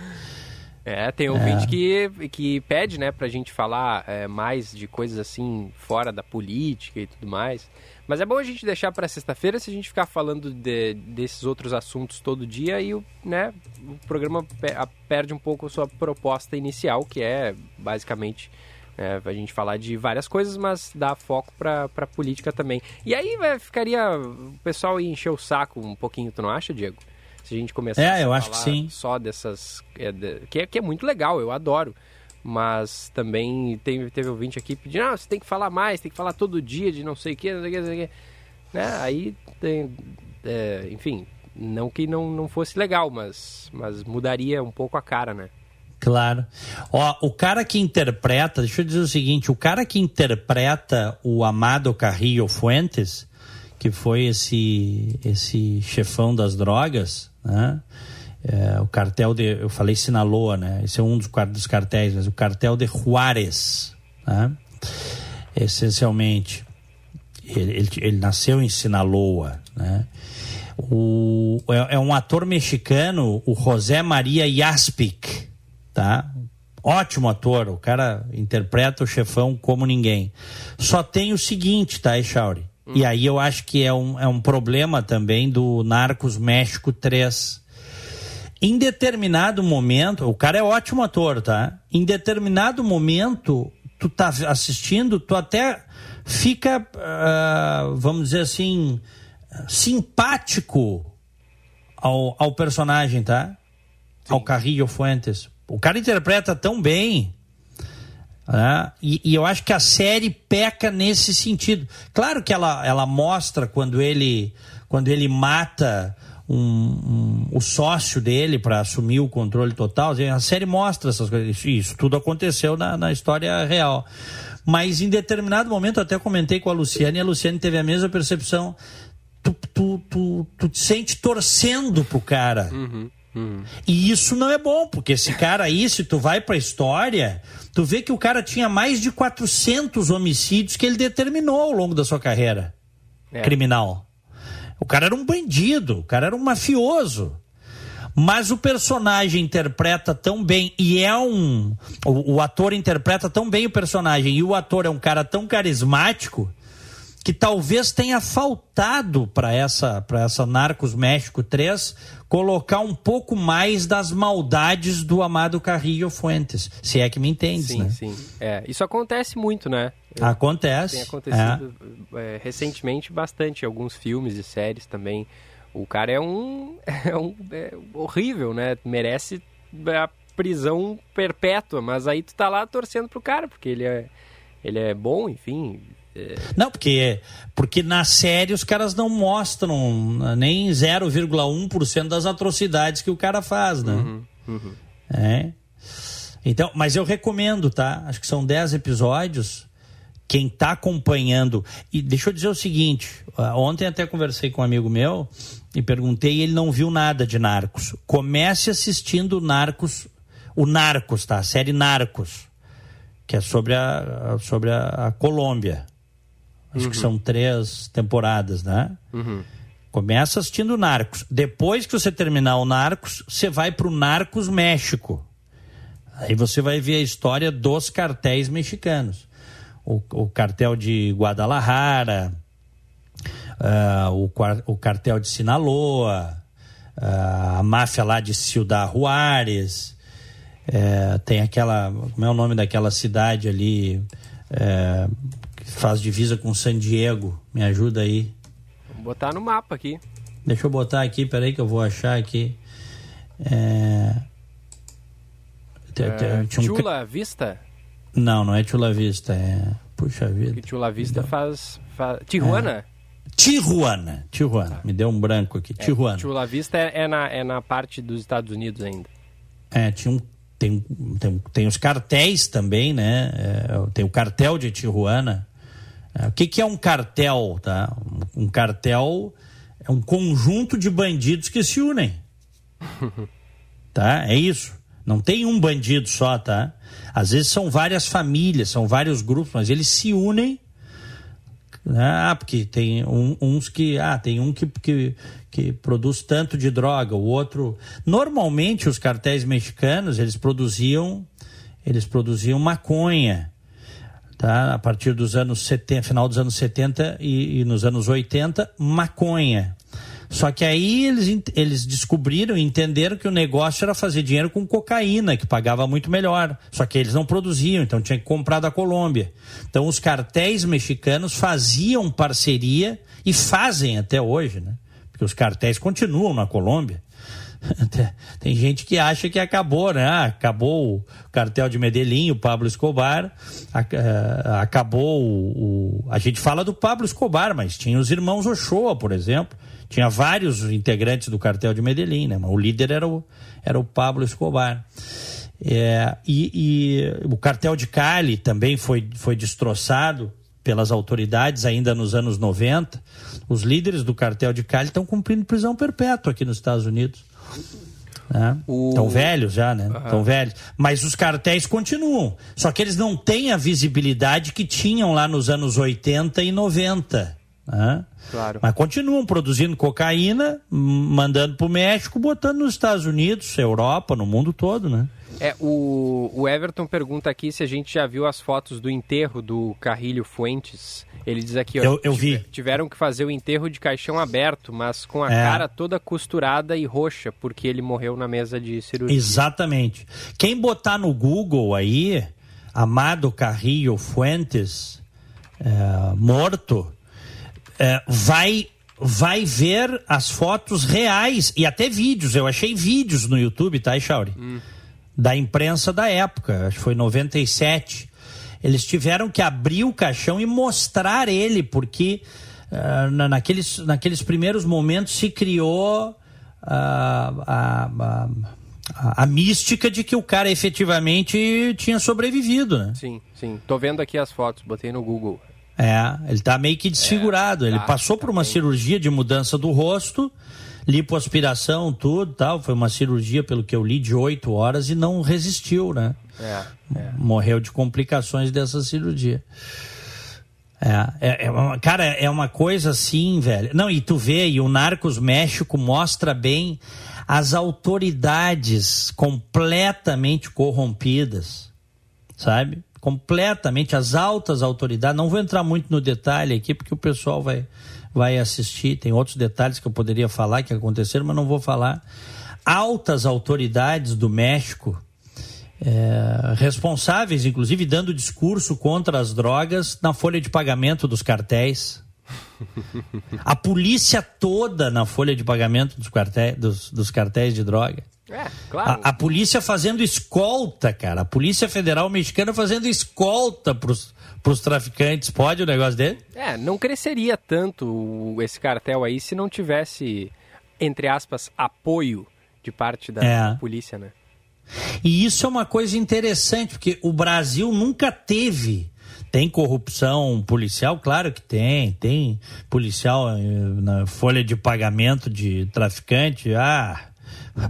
É, tem ouvinte é. que, que pede, né, pra gente falar é, mais de coisas assim, fora da política e tudo mais. Mas é bom a gente deixar para sexta-feira se a gente ficar falando de, desses outros assuntos todo dia e o, né, o programa perde um pouco a sua proposta inicial, que é basicamente É, a gente falar de várias coisas, mas dar foco para a política também. E aí véio, ficaria o pessoal ia encher o saco um pouquinho, tu não acha, Diego? Se a gente começar é, eu acho que sim. só dessas. É, de, que, é, que é muito legal, eu adoro. Mas também tem, teve ouvinte aqui pedindo, ah, você tem que falar mais, tem que falar todo dia de não sei o que, não sei o que, não sei o que. Né? Aí tem. É, enfim, não que não, não fosse legal, mas, mas mudaria um pouco a cara, né? Claro. Ó, o cara que interpreta, deixa eu dizer o seguinte, o cara que interpreta o Amado Carrillo Fuentes, que foi esse esse chefão das drogas, né? É, o cartel de, eu falei Sinaloa, né? Esse é um dos, dos cartéis, mas o cartel de Juárez, né? Essencialmente, ele, ele, ele nasceu em Sinaloa, né? O, é, é, um ator mexicano, o José Maria Yaspic, tá? Ótimo ator, o cara interpreta o chefão como ninguém. Só tem o seguinte, tá, Echauri? Hum. E aí eu acho que é um, é um problema também do Narcos México 3. Em determinado momento, o cara é ótimo ator, tá? Em determinado momento, tu tá assistindo, tu até fica, uh, vamos dizer assim, simpático ao, ao personagem, tá? Sim. Ao Carrillo Fuentes. O cara interpreta tão bem. Né? E, e, eu acho que a série peca nesse sentido. Claro que ela, ela mostra quando ele, quando ele mata um, um, o sócio dele para assumir o controle total. A série mostra essas coisas. Isso tudo aconteceu na, na história real. Mas em determinado momento, até comentei com a Luciane, e a Luciane teve a mesma percepção. Tu, tu, tu, tu te sente torcendo pro cara. Uhum. Uhum. E isso não é bom, porque esse cara aí, se tu vai pra história, tu vê que o cara tinha mais de 400 homicídios que ele determinou ao longo da sua carreira é. criminal. O cara era um bandido, o cara era um mafioso. Mas o personagem interpreta tão bem, e é um. O, o ator interpreta tão bem o personagem, e o ator é um cara tão carismático que talvez tenha faltado para essa, essa Narcos México 3 colocar um pouco mais das maldades do amado Carrillo Fuentes, se é que me entende, sim, né? Sim, é, isso acontece muito, né? Acontece. Tem acontecido é. É, recentemente bastante, alguns filmes e séries também. O cara é um, é um é horrível, né? Merece a prisão perpétua, mas aí tu tá lá torcendo pro cara, porque ele é, ele é bom, enfim, não, porque, porque na série os caras não mostram nem 0,1% das atrocidades que o cara faz, né? Uhum, uhum. É. Então, mas eu recomendo, tá? Acho que são 10 episódios. Quem tá acompanhando. E deixa eu dizer o seguinte: ontem até conversei com um amigo meu e perguntei, e ele não viu nada de Narcos. Comece assistindo Narcos, o Narcos, tá? A série Narcos, que é sobre a, sobre a, a Colômbia. Acho uhum. que são três temporadas, né? Uhum. Começa assistindo Narcos. Depois que você terminar o Narcos, você vai para o Narcos México. Aí você vai ver a história dos cartéis mexicanos. O, o cartel de Guadalajara, uh, o, o, cartel de Sinaloa, uh, a máfia lá de Ciudad Juárez, uh, tem aquela. Como é o nome daquela cidade ali? Eh, faz divisa com San Diego. Me ajuda aí. Vou botar no mapa aqui. Deixa eu botar aqui, peraí que eu vou achar aqui. É... É, Chula Vista? Não, não é Chula Vista, é. Puxa vida. Porque Chula Vista faz. faz... Tijuana? É. Tijuana, Tijuana. Me deu um branco aqui. É, Tijuana. Chula Vista é, é, na, é na parte dos Estados Unidos ainda. É, tinha um tem, tem, tem os cartéis também, né? É, tem o cartel de Tijuana. É, o que, que é um cartel? Tá? Um cartel é um conjunto de bandidos que se unem. tá? É isso. Não tem um bandido só, tá? Às vezes são várias famílias, são vários grupos, mas eles se unem. Né? Ah, porque tem um, uns que. Ah, tem um que, que, que produz tanto de droga, o outro. Normalmente os cartéis mexicanos eles produziam eles produziam maconha tá? a partir dos anos 70, final dos anos 70 e, e nos anos 80, maconha. Só que aí eles, eles descobriram e entenderam que o negócio era fazer dinheiro com cocaína, que pagava muito melhor. Só que eles não produziam, então tinha que comprar da Colômbia. Então os cartéis mexicanos faziam parceria e fazem até hoje, né? Porque os cartéis continuam na Colômbia. Tem gente que acha que acabou, né? Ah, acabou o cartel de Medellín, o Pablo Escobar, eh, acabou o, A gente fala do Pablo Escobar, mas tinha os irmãos Ochoa, por exemplo. Tinha vários integrantes do cartel de Medellín, né? O líder era o, era o Pablo Escobar. É, e, e, o cartel de Cali também foi, foi destroçado pelas autoridades ainda nos anos 90. Os líderes do cartel de Cali estão cumprindo prisão perpétua aqui nos Estados Unidos. Né? Estão velhos já, né? Estão uhum. velhos. Mas os cartéis continuam. Só que eles não têm a visibilidade que tinham lá nos anos 80 e 90. Né? Claro. Mas continuam produzindo cocaína, mandando para o México, botando nos Estados Unidos, Europa, no mundo todo, né? É, o, o Everton pergunta aqui se a gente já viu as fotos do enterro do Carrilho Fuentes. Ele diz aqui, ó, eu, eu vi. tiveram que fazer o enterro de caixão aberto, mas com a é. cara toda costurada e roxa, porque ele morreu na mesa de cirurgia. Exatamente. Quem botar no Google aí, Amado Carrillo Fuentes, é, morto, é, vai vai ver as fotos reais e até vídeos. Eu achei vídeos no YouTube, tá, Chauri? Hum da imprensa da época, acho que foi 97. Eles tiveram que abrir o caixão e mostrar ele, porque uh, naqueles, naqueles primeiros momentos se criou uh, a, a, a, a, mística de que o cara efetivamente tinha sobrevivido. Né? Sim, sim. Tô vendo aqui as fotos, botei no Google. É, ele tá meio que desfigurado. É, ele tá, passou tá por uma bem. cirurgia de mudança do rosto lipoaspiração, tudo tal. Foi uma cirurgia, pelo que eu li, de oito horas e não resistiu, né? É, é. Morreu de complicações dessa cirurgia. É, é, é uma, cara, é uma coisa assim, velho. Não, e tu vê, e o Narcos México mostra bem as autoridades completamente corrompidas, sabe? Completamente, as altas autoridades. Não vou entrar muito no detalhe aqui, porque o pessoal vai, vai assistir. Tem outros detalhes que eu poderia falar que aconteceram, mas não vou falar. Altas autoridades do México, é, responsáveis, inclusive, dando discurso contra as drogas na folha de pagamento dos cartéis. A polícia toda na folha de pagamento dos, cartéis, dos, dos cartéis de droga. É, claro. A, a, polícia fazendo escolta, cara. A Polícia Federal Mexicana fazendo escolta pros, para os traficantes. Pode o negócio dele? É, não cresceria tanto esse cartel aí se não tivesse, entre aspas, apoio de parte da é. polícia, né? E isso é uma coisa interessante, porque o Brasil nunca teve. Tem corrupção policial? Claro que tem. Tem policial eh, na folha de pagamento de traficante? Ah,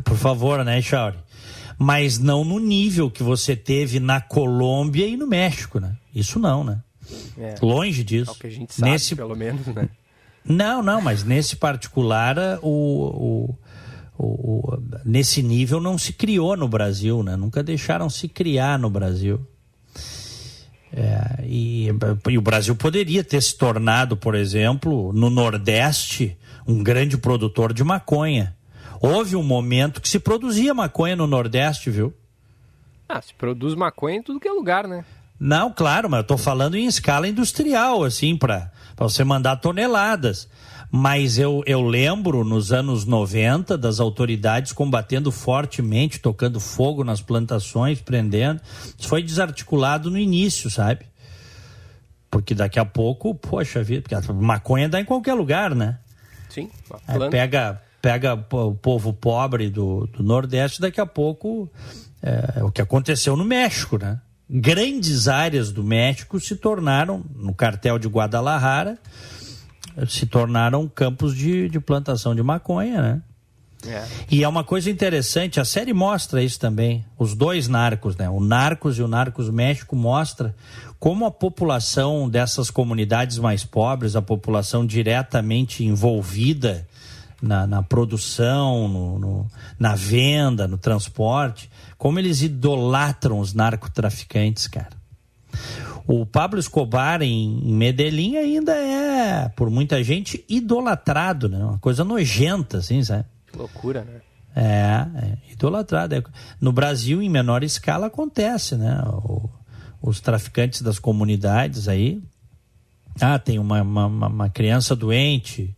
por favor, né, Chauri? Mas não no nível que você teve na Colômbia e no México, né? Isso não, né? É, Longe disso. É o que a gente sabe, nesse... pelo menos, né? Não, não, mas nesse particular, o, o, o, nesse nível não se criou no Brasil, né? Nunca deixaram se criar no Brasil. É, e, e, o Brasil poderia ter se tornado, por exemplo, no Nordeste, um grande produtor de maconha. Houve um momento que se produzia maconha no Nordeste, viu? Ah, se produz maconha em tudo que é lugar, né? Não, claro, mas eu estou falando em escala industrial, assim, para você mandar toneladas. Mas eu, eu lembro nos anos 90 das autoridades combatendo fortemente, tocando fogo nas plantações, prendendo. Isso foi desarticulado no início, sabe? Porque daqui a pouco, poxa vida, porque a maconha dá em qualquer lugar, né? Sim. É, pega, pega o povo pobre do, do Nordeste, daqui a pouco é, o que aconteceu no México, né? grandes áreas do México se tornaram, no cartel de Guadalajara, se tornaram campos de, de plantação de maconha, né? É. E é uma coisa interessante, a série mostra isso também. Os dois narcos, né? O Narcos e o Narcos México mostra como a população dessas comunidades mais pobres, a população diretamente envolvida na, na produção, no, no, na venda, no transporte, como eles idolatram os narcotraficantes, cara. O Pablo Escobar em, em Medellín ainda é, por muita gente, idolatrado, né? Uma coisa nojenta, assim, sabe? Que loucura, né? É, é idolatrado. É. No Brasil, em menor escala, acontece, né? O, os traficantes das comunidades aí. Ah, tem uma, uma, uma criança doente,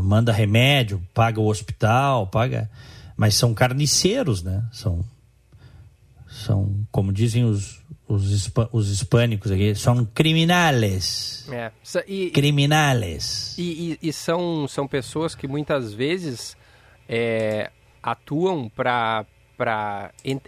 manda remédio, paga o hospital, paga. Mas são carniceiros, né? São, são como dizem os, os, os hispânicos aqui, são criminales. É. E, criminales. E, e, e, são, são pessoas que muitas vezes é, atuam para,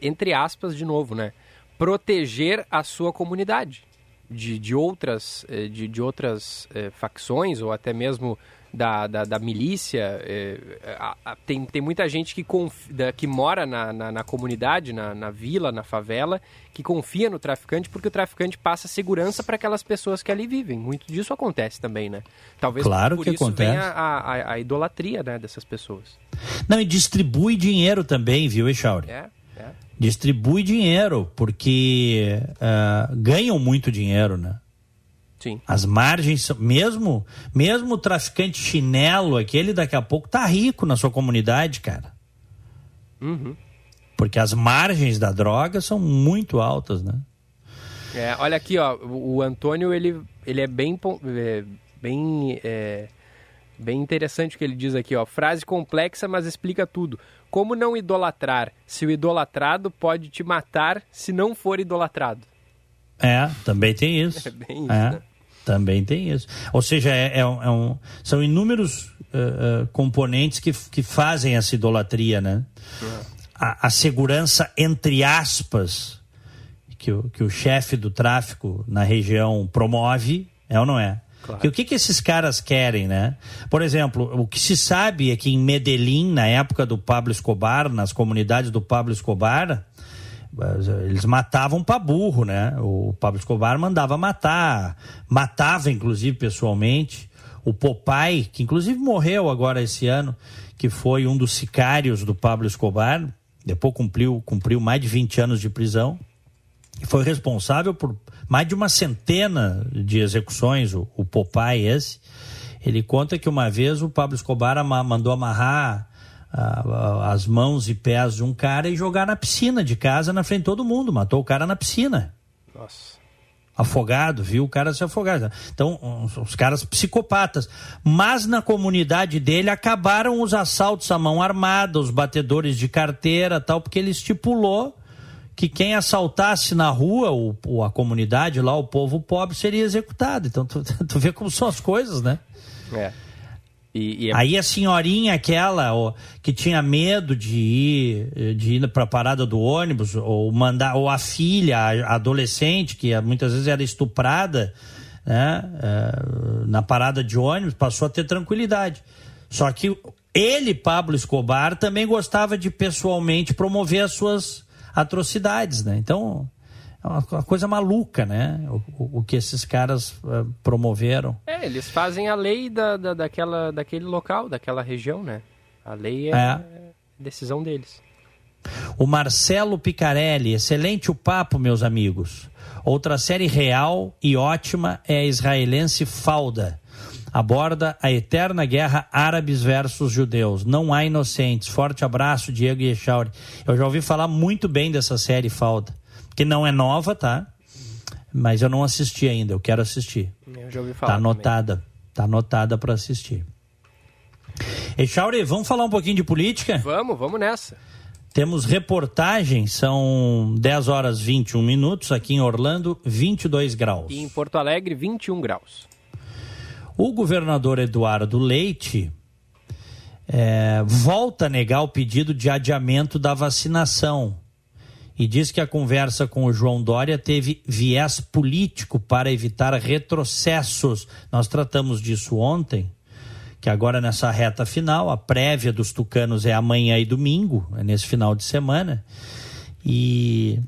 entre aspas, de novo, né? Proteger a sua comunidade de, de outras, eh, de, de outras é, facções ou até mesmo da, da, da milícia. É, a, a, tem, tem muita gente que, conf, da, que mora na, na, na comunidade, na, na, vila, na favela, que confia no traficante porque o traficante passa segurança para aquelas pessoas que ali vivem. Muito disso acontece também, né? Talvez claro por que isso acontece. venha a, a, a, idolatria né, dessas pessoas. Não, e distribui dinheiro também, viu, Echauri? É, é. Distribui dinheiro, porque uh, ganham muito dinheiro, né? Sim. As margens, mesmo, mesmo o traficante chinelo, aquele daqui a pouco tá rico na sua comunidade, cara. Uhum. Porque as margens da droga são muito altas, né? É, olha aqui, ó, o Antônio, ele, ele é bem, é, bem, é, bem interessante o que ele diz aqui, ó. Frase complexa, mas explica tudo. Como não idolatrar se o idolatrado pode te matar se não for idolatrado? É, também tem isso. É bem isso, é. né? Também tem isso. Ou seja, é, é, um, é um, são inúmeros uh, uh, componentes que, que fazem essa idolatria, né? A, a, segurança, entre aspas, que o, que o chefe do tráfico na região promove, é ou não é? Claro. E o que, que esses caras querem, né? Por exemplo, o que se sabe é que em Medellín, na época do Pablo Escobar, nas comunidades do Pablo Escobar, eles matavam para burro, né? O Pablo Escobar mandava matar, matava inclusive pessoalmente. O Popai, que inclusive morreu agora esse ano, que foi um dos sicários do Pablo Escobar, depois cumpriu, cumpriu mais de 20 anos de prisão, e foi responsável por mais de uma centena de execuções, o, o esse. Ele conta que uma vez o Pablo Escobar mandou amarrar as mãos e pés de um cara e jogar na piscina de casa na frente de todo mundo. Matou o cara na piscina. Nossa. Afogado, viu o cara se afogar. Então, os caras psicopatas. Mas na comunidade dele acabaram os assaltos à mão armada, os batedores de carteira tal, porque ele estipulou que quem assaltasse na rua, o, a comunidade lá, o povo pobre, seria executado. Então, tu, tu vê como são as coisas, né? É. E, e é... Aí a senhorinha aquela ó, que tinha medo de ir, de ir para a parada do ônibus, ou mandar, ou a filha, a adolescente, que muitas vezes era estuprada né, é, na parada de ônibus, passou a ter tranquilidade. Só que ele, Pablo Escobar, também gostava de pessoalmente promover as suas atrocidades, né? Então, é uma coisa maluca, né? O, o que esses caras uh, promoveram. É, eles fazem a lei da, da, daquela, daquele local, daquela região, né? A lei é, é. decisão deles. O Marcelo Picarelli, excelente o papo, meus amigos. Outra série real e ótima é a israelense Falda. Aborda a eterna guerra árabes versus judeus. Não há inocentes. Forte abraço, Diego e Echauri. Eu já ouvi falar muito bem dessa série Falda que não é nova, tá? Mas eu não assisti ainda, eu quero assistir. Eu já ouvi falar. Tá anotada, também. tá anotada para assistir. E Chauri, vamos falar um pouquinho de política? Vamos, vamos nessa. Temos reportagem, são 10 horas 21 minutos, aqui em Orlando, 22 graus. E em Porto Alegre, 21 graus. O governador Eduardo Leite é, volta a negar o pedido de adiamento da vacinação e diz que a conversa com o João Dória teve viés político para evitar retrocessos. Nós tratamos disso ontem, que agora nessa reta final, a prévia dos tucanos é amanhã e domingo, é nesse final de semana. E,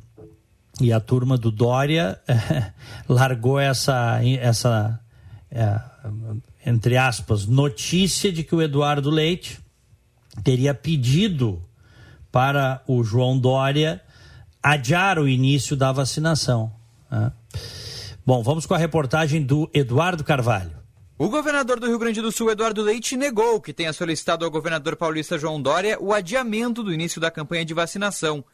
e a turma do Dória é, largou essa, essa é, entre aspas, notícia de que o Eduardo Leite teria pedido para o João Dória adiar o início da vacinação. Né? Bom, vamos com a reportagem do Eduardo Carvalho. O governador do Rio Grande do Sul, Eduardo Leite, negou que tenha solicitado ao governador paulista João Dória o adiamento do início da campanha de vacinação.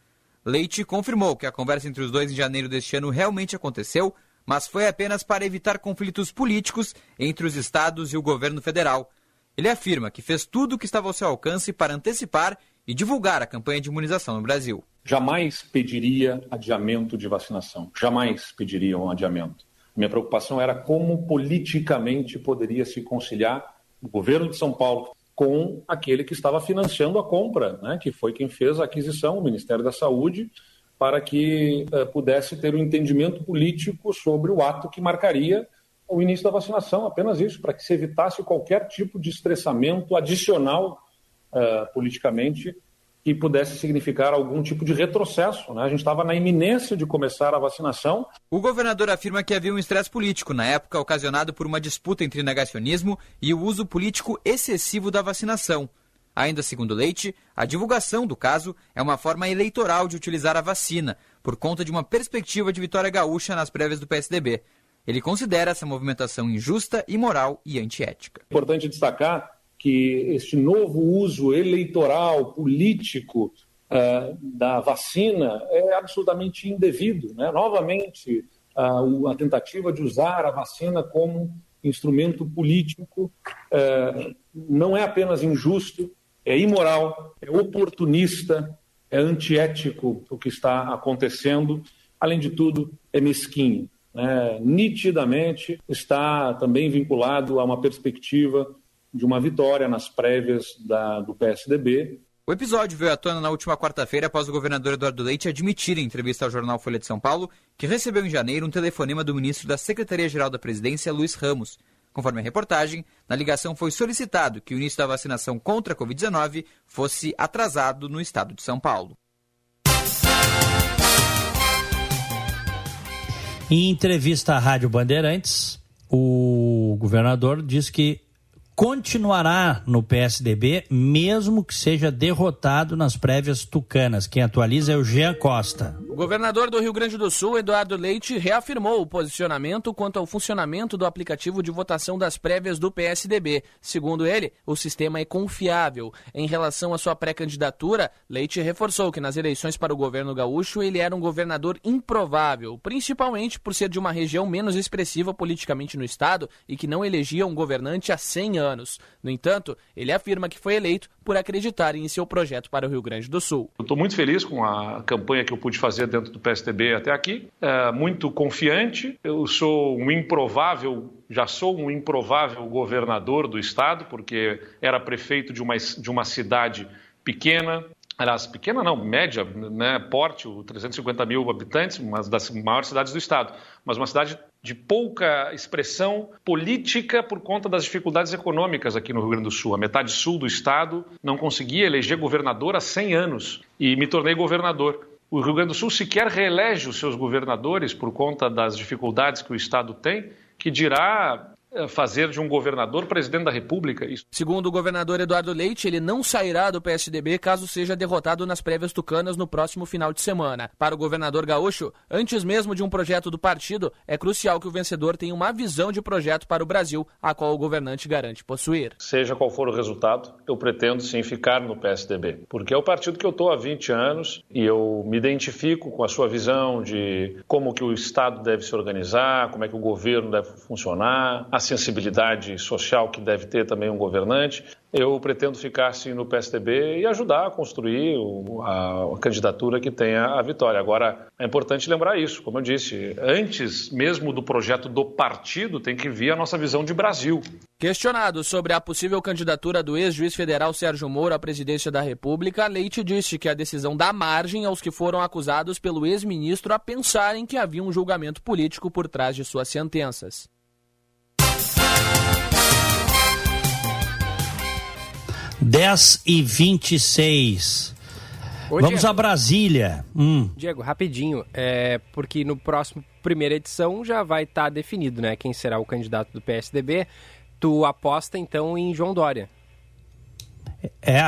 Leite confirmou que a conversa entre os dois em janeiro deste ano realmente aconteceu, mas foi apenas para evitar conflitos políticos entre os estados e o governo federal. Ele afirma que fez tudo o que estava ao seu alcance para antecipar e divulgar a campanha de imunização no Brasil. Jamais pediria adiamento de vacinação. Jamais pediria um adiamento. Minha preocupação era como politicamente poderia se conciliar o governo de São Paulo com aquele que estava financiando a compra, né, que foi quem fez a aquisição, o Ministério da Saúde, para que uh, pudesse ter um entendimento político sobre o ato que marcaria o início da vacinação, apenas isso, para que se evitasse qualquer tipo de estressamento adicional uh, politicamente que pudesse significar algum tipo de retrocesso. Né? A gente estava na iminência de começar a vacinação. O governador afirma que havia um estresse político na época ocasionado por uma disputa entre negacionismo e o uso político excessivo da vacinação. Ainda segundo Leite, a divulgação do caso é uma forma eleitoral de utilizar a vacina, por conta de uma perspectiva de vitória gaúcha nas prévias do PSDB. Ele considera essa movimentação injusta, imoral e antiética. Importante destacar que este novo uso eleitoral, político uh, da vacina é absolutamente indevido. Né? Novamente, uh, a tentativa de usar a vacina como instrumento político uh, não é apenas injusto, é imoral, é oportunista, é antiético o que está acontecendo. Além de tudo, é mesquinho. Né? Nitidamente está também vinculado a uma perspectiva de uma vitória nas prévias da, do PSDB. O episódio veio à tona na última quarta-feira após o governador Eduardo Leite admitir em entrevista ao jornal Folha de São Paulo que recebeu em janeiro um telefonema do ministro da Secretaria-Geral da Presidência, Luiz Ramos. Conforme a reportagem, na ligação foi solicitado que o início da vacinação contra a Covid-19 fosse atrasado no estado de São Paulo. Em entrevista à Rádio Bandeirantes, o governador disse que continuará no PSDB, mesmo que seja derrotado nas prévias tucanas. Quem atualiza é o Jean Costa. O governador do Rio Grande do Sul, Eduardo Leite, reafirmou o posicionamento quanto ao funcionamento do aplicativo de votação das prévias do PSDB. Segundo ele, o sistema é confiável. Em relação à sua pré-candidatura, Leite reforçou que nas eleições para o governo gaúcho ele era um governador improvável, principalmente por ser de uma região menos expressiva politicamente no estado e que não elegia um governante há 100 anos anos. No entanto, ele afirma que foi eleito por acreditarem em seu projeto para o Rio Grande do Sul. estou muito feliz com a campanha que eu pude fazer dentro do PSDB até aqui, é, muito confiante. Eu sou um improvável, já sou um improvável governador do estado, porque era prefeito de uma, de uma cidade pequena, aliás, pequena não, média, né, porte, 350 mil habitantes, uma das maiores cidades do estado, mas uma cidade de pouca expressão política por conta das dificuldades econômicas aqui no Rio Grande do Sul. A metade sul do estado não conseguia eleger governador há 100 anos e me tornei governador. O Rio Grande do Sul sequer reelege os seus governadores por conta das dificuldades que o estado tem, que dirá fazer de um governador presidente da República. Isso. Segundo o governador Eduardo Leite, ele não sairá do PSDB caso seja derrotado nas prévias tucanas no próximo final de semana. Para o governador gaúcho, antes mesmo de um projeto do partido, é crucial que o vencedor tenha uma visão de projeto para o Brasil, a qual o governante garante possuir. Seja qual for o resultado, eu pretendo sim ficar no PSDB, porque é o partido que eu estou há 20 anos e eu me identifico com a sua visão de como que o Estado deve se organizar, como é que o governo deve funcionar, a sensibilidade social que deve ter também um governante. Eu pretendo ficar assim no PSDB e ajudar a construir a candidatura que tenha a vitória. Agora, é importante lembrar isso, como eu disse, antes mesmo do projeto do partido, tem que vir a nossa visão de Brasil. Questionado sobre a possível candidatura do ex-juiz federal Sérgio Moro à presidência da República, Leite disse que a decisão dá margem aos que foram acusados pelo ex-ministro a pensarem que havia um julgamento político por trás de suas sentenças. 10 e 26. Oi, Vamos Diego. a Brasília. Hum. Diego, rapidinho, é, porque no próximo primeira edição já vai estar tá definido, né? Quem será o candidato do PSDB. Tu aposta então em João Dória. É,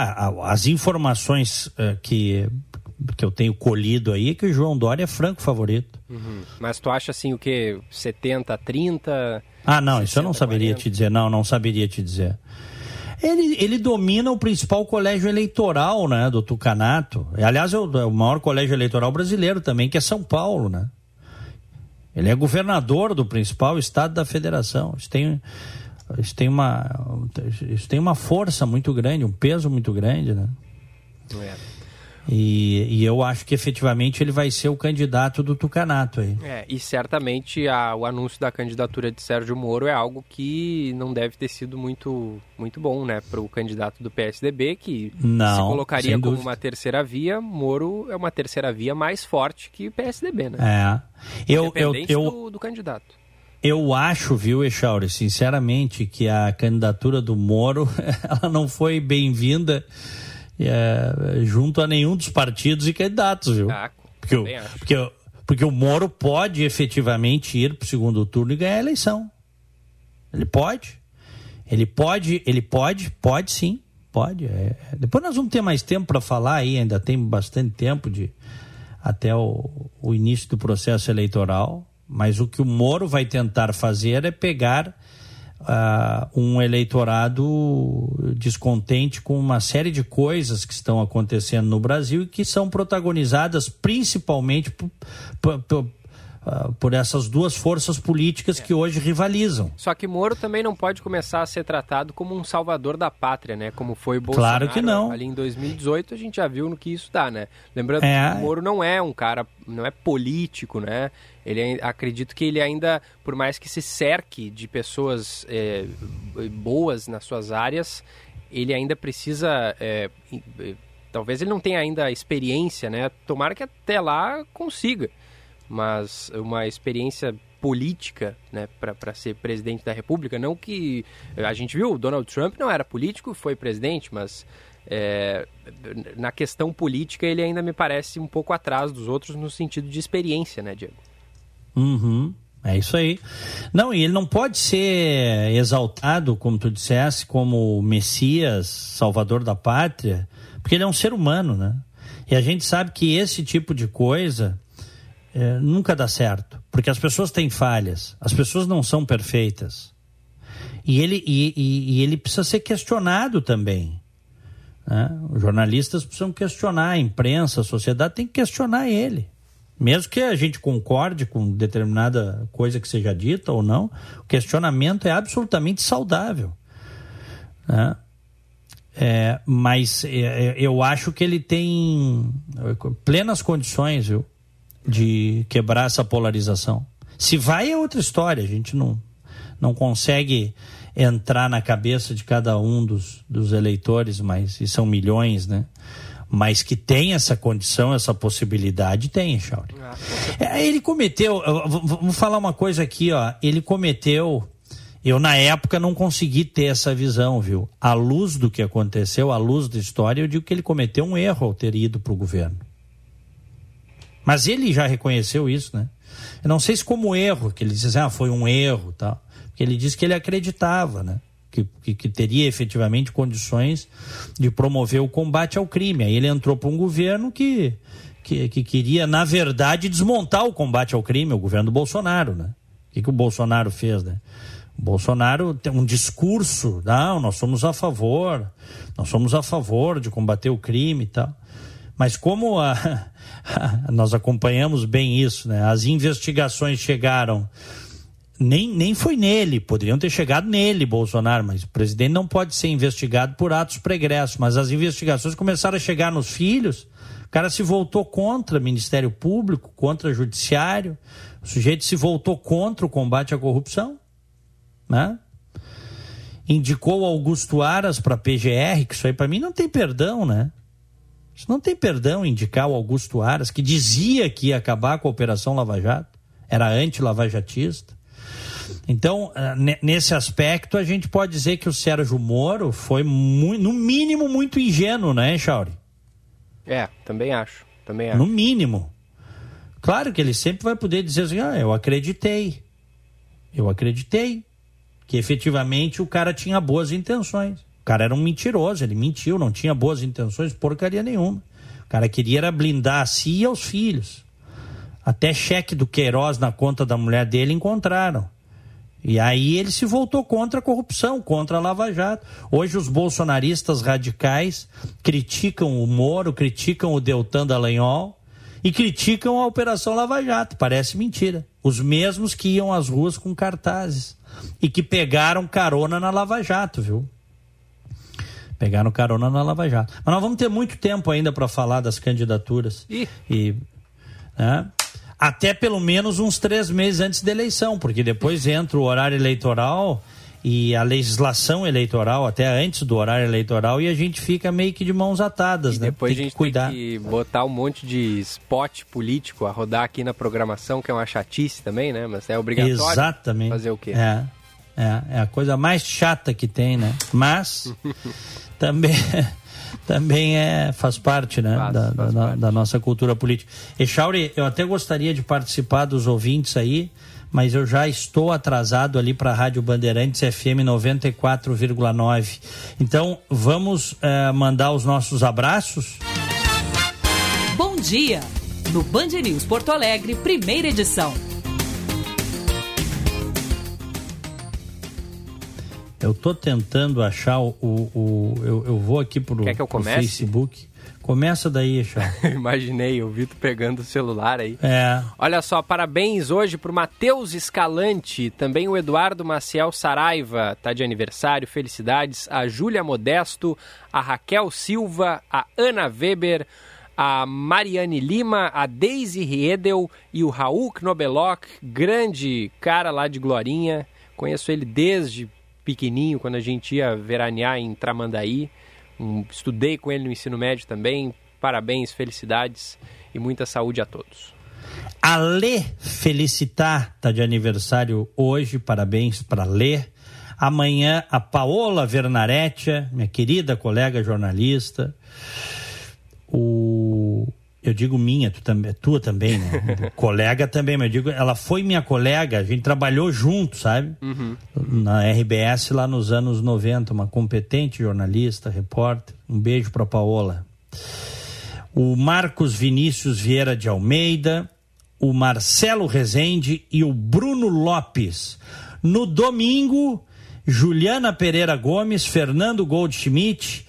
as informações uh, que que eu tenho colhido aí é que o João Dória é franco favorito. Uhum. Mas tu acha assim o que? 70, 30? Ah, não, 60, isso eu não saberia 40? te dizer. Não, não saberia te dizer. Ele, ele domina o principal colégio eleitoral né, do Tucanato. Aliás, é o, é o maior colégio eleitoral brasileiro também, que é São Paulo, né? Ele é governador do principal estado da federação. Isso tem, isso tem, uma, isso tem uma força muito grande, um peso muito grande, né? É. E, e, eu acho que efetivamente ele vai ser o candidato do Tucanato aí. É, e certamente a, o anúncio da candidatura de Sérgio Moro é algo que não deve ter sido muito, muito bom, né, para o candidato do PSDB, que não, se colocaria como uma terceira via. Moro é uma terceira via mais forte que o PSDB, né? É. Eu, eu, eu, do, do candidato. Eu acho, viu, Echauri, sinceramente, que a candidatura do Moro ela não foi bem-vinda é, junto a nenhum dos partidos e candidatos, viu? Ah, porque, o, porque, porque o Moro pode efetivamente ir para o segundo turno e ganhar a eleição. Ele pode. Ele pode, ele pode, pode sim, pode. É. Depois nós vamos ter mais tempo para falar aí, ainda tem bastante tempo de até o, o início do processo eleitoral. Mas o que o Moro vai tentar fazer é pegar uh, um eleitorado descontente com uma série de coisas que estão acontecendo no Brasil e que são protagonizadas principalmente Uh, por essas duas forças políticas é. que hoje rivalizam. Só que Moro também não pode começar a ser tratado como um salvador da pátria, né? Como foi Bolsonaro. Claro que não. Ali em 2018 a gente já viu no que isso dá, né? Lembrando é. que Moro não é um cara, não é político, né? Ele acredito que ele ainda, por mais que se cerque de pessoas é, boas nas suas áreas, ele ainda precisa é, talvez ele não tenha ainda experiência, né? Tomara que até lá consiga mas uma experiência política né, para ser presidente da República. Não que. A gente viu, Donald Trump não era político, foi presidente, mas é, na questão política ele ainda me parece um pouco atrás dos outros no sentido de experiência, né, Diego? Uhum. É isso aí. Não, e ele não pode ser exaltado, como tu dissesse, como Messias, salvador da pátria, porque ele é um ser humano, né? E a gente sabe que esse tipo de coisa é, nunca dá certo, porque as pessoas têm falhas, as pessoas não são perfeitas. E ele, e, e, e ele precisa ser questionado também. Né? Os jornalistas precisam questionar, a imprensa, a sociedade tem que questionar ele. Mesmo que a gente concorde com determinada coisa que seja dita ou não, o questionamento é absolutamente saudável. Né? É, mas é, é eu acho que ele tem plenas condições, viu? De quebrar essa polarização. Se vai é outra história, a gente não, não consegue entrar na cabeça de cada um dos, dos eleitores, mas e são milhões, né? Mas que tem essa condição, essa possibilidade, tem, Chauri. Ah, é, ele cometeu, vamos falar uma coisa aqui, ó. Ele cometeu, eu na época não consegui ter essa visão, viu? À luz do que aconteceu, à luz da história, eu digo que ele cometeu um erro ao ter ido para o governo. Mas ele já reconheceu isso, né? Eu não sei se como erro, que ele disse assim, ah, foi um erro tal. Porque ele disse que ele acreditava, né? Que, que, que, teria efetivamente condições de promover o combate ao crime. Aí ele entrou para um governo que, que, que, queria, na verdade, desmontar o combate ao crime, o governo do Bolsonaro, né? O que, que o Bolsonaro fez, né? O Bolsonaro tem um discurso, não, nós somos a favor, nós somos a favor de combater o crime e tal. Mas como a, nós acompanhamos bem isso, né? As investigações chegaram. Nem, nem foi nele, poderiam ter chegado nele, Bolsonaro, mas o presidente não pode ser investigado por atos pregressos. Mas as investigações começaram a chegar nos filhos, o cara se voltou contra Ministério Público, contra Judiciário, o sujeito se voltou contra o combate à corrupção, né? Indicou Augusto Aras para a PGR, que isso aí para mim não tem perdão, né? Isso não tem perdão indicar o Augusto Aras, que dizia que ia acabar com a Operação Lava Jato, era anti-lavajatista. Então, ah, nesse aspecto, a gente pode dizer que o Sérgio Moro foi, muito, no mínimo, muito ingênuo, né, Chauri? É, também acho. Também acho. No mínimo. Claro que ele sempre vai poder dizer assim: ah, eu acreditei. Eu acreditei que efetivamente o cara tinha boas intenções. Cara era um mentiroso, ele mentiu, não tinha boas intenções, porcaria nenhuma. O cara queria era blindar a si e aos filhos. Até cheque do Queiroz na conta da mulher dele encontraram. E aí ele se voltou contra a corrupção, contra a Lava Jato. Hoje os bolsonaristas radicais criticam o Moro, criticam o Deltan Dallagnol e criticam a Operação Lava Jato. Parece mentira. Os mesmos que iam às ruas com cartazes e que pegaram carona na Lava Jato, viu? Pegaram carona na Lava Jato. Mas nós vamos ter muito tempo ainda para falar das candidaturas. Ih. E, né? Até pelo menos uns três meses antes da eleição, porque depois entra o horário eleitoral e a legislação eleitoral, até antes do horário eleitoral, e a gente fica meio que de mãos atadas, E né? depois tem a gente que cuidar. tem que botar um monte de spot político a rodar aqui na programação, que é uma chatice também, né? Mas é obrigatório. Exatamente. Fazer o quê? É, é, é a coisa mais chata que tem, né? Mas também, também é, faz parte, né? Faz, da, faz da- parte. da nossa cultura política. E Chauri, eu até gostaria de participar dos ouvintes aí, mas eu já estou atrasado ali para a Rádio Bandeirantes FM 94,9. Então, vamos eh, mandar os nossos abraços. Bom dia! No Band News Porto Alegre, primeira edição. Eu tô tentando achar o. o- o- eu, eu vou aqui pro, Quer que eu comece? Facebook. Começa daí, Chauri. Imaginei, eu vi tu pegando o celular aí. É. Olha só, parabéns hoje pro Matheus Escalante, também o Eduardo Maciel Saraiva, tá de aniversário, felicidades, a Júlia Modesto, a Raquel Silva, a Ana Weber, a Mariane Lima, a Daisy Riedel e o Raul Knobelock, grande cara lá de Glorinha, conheço ele desde pequenininho, quando a gente ia veranear em Tramandaí, Um- estudei com ele no ensino médio também, parabéns, felicidades e muita saúde a todos. A Lê Felicitar tá de aniversário hoje, parabéns para Lê. Amanhã a Paola Vernaretia, minha querida colega jornalista. O eu digo minha, tu também, tua também, né? colega também, mas eu digo, ela foi minha colega, a gente trabalhou junto, sabe? Na RBS lá nos anos 90, uma competente jornalista, repórter. Um beijo para Paola o Marcos Vinícius Vieira de Almeida, o Marcelo Rezende e o Bruno Lopes. No domingo, Juliana Pereira Gomes, Fernando Goldschmidt,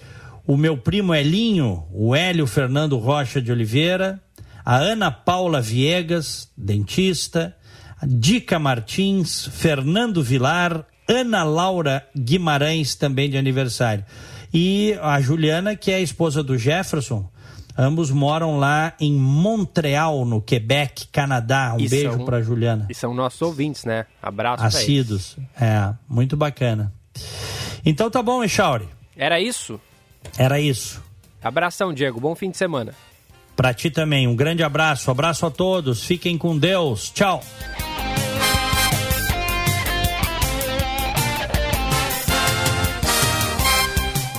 o meu primo Elinho, o Hélio Fernando Rocha de Oliveira, a Ana Paula Viegas, dentista, a Dica Martins, Fernando Vilar, Ana Laura Guimarães, também de aniversário. E a Juliana, que é a esposa do Jefferson, Ambos moram lá em Montreal, no Quebec, Canadá. Um E beijo para Juliana. E são nossos ouvintes, né? Abraço. Assíduos. É, muito bacana. Então tá bom, Echauri. Era isso? Era isso. Abração, Diego. Bom fim de semana. Para ti também, um grande abraço. Abraço a todos. Fiquem com Deus. Tchau.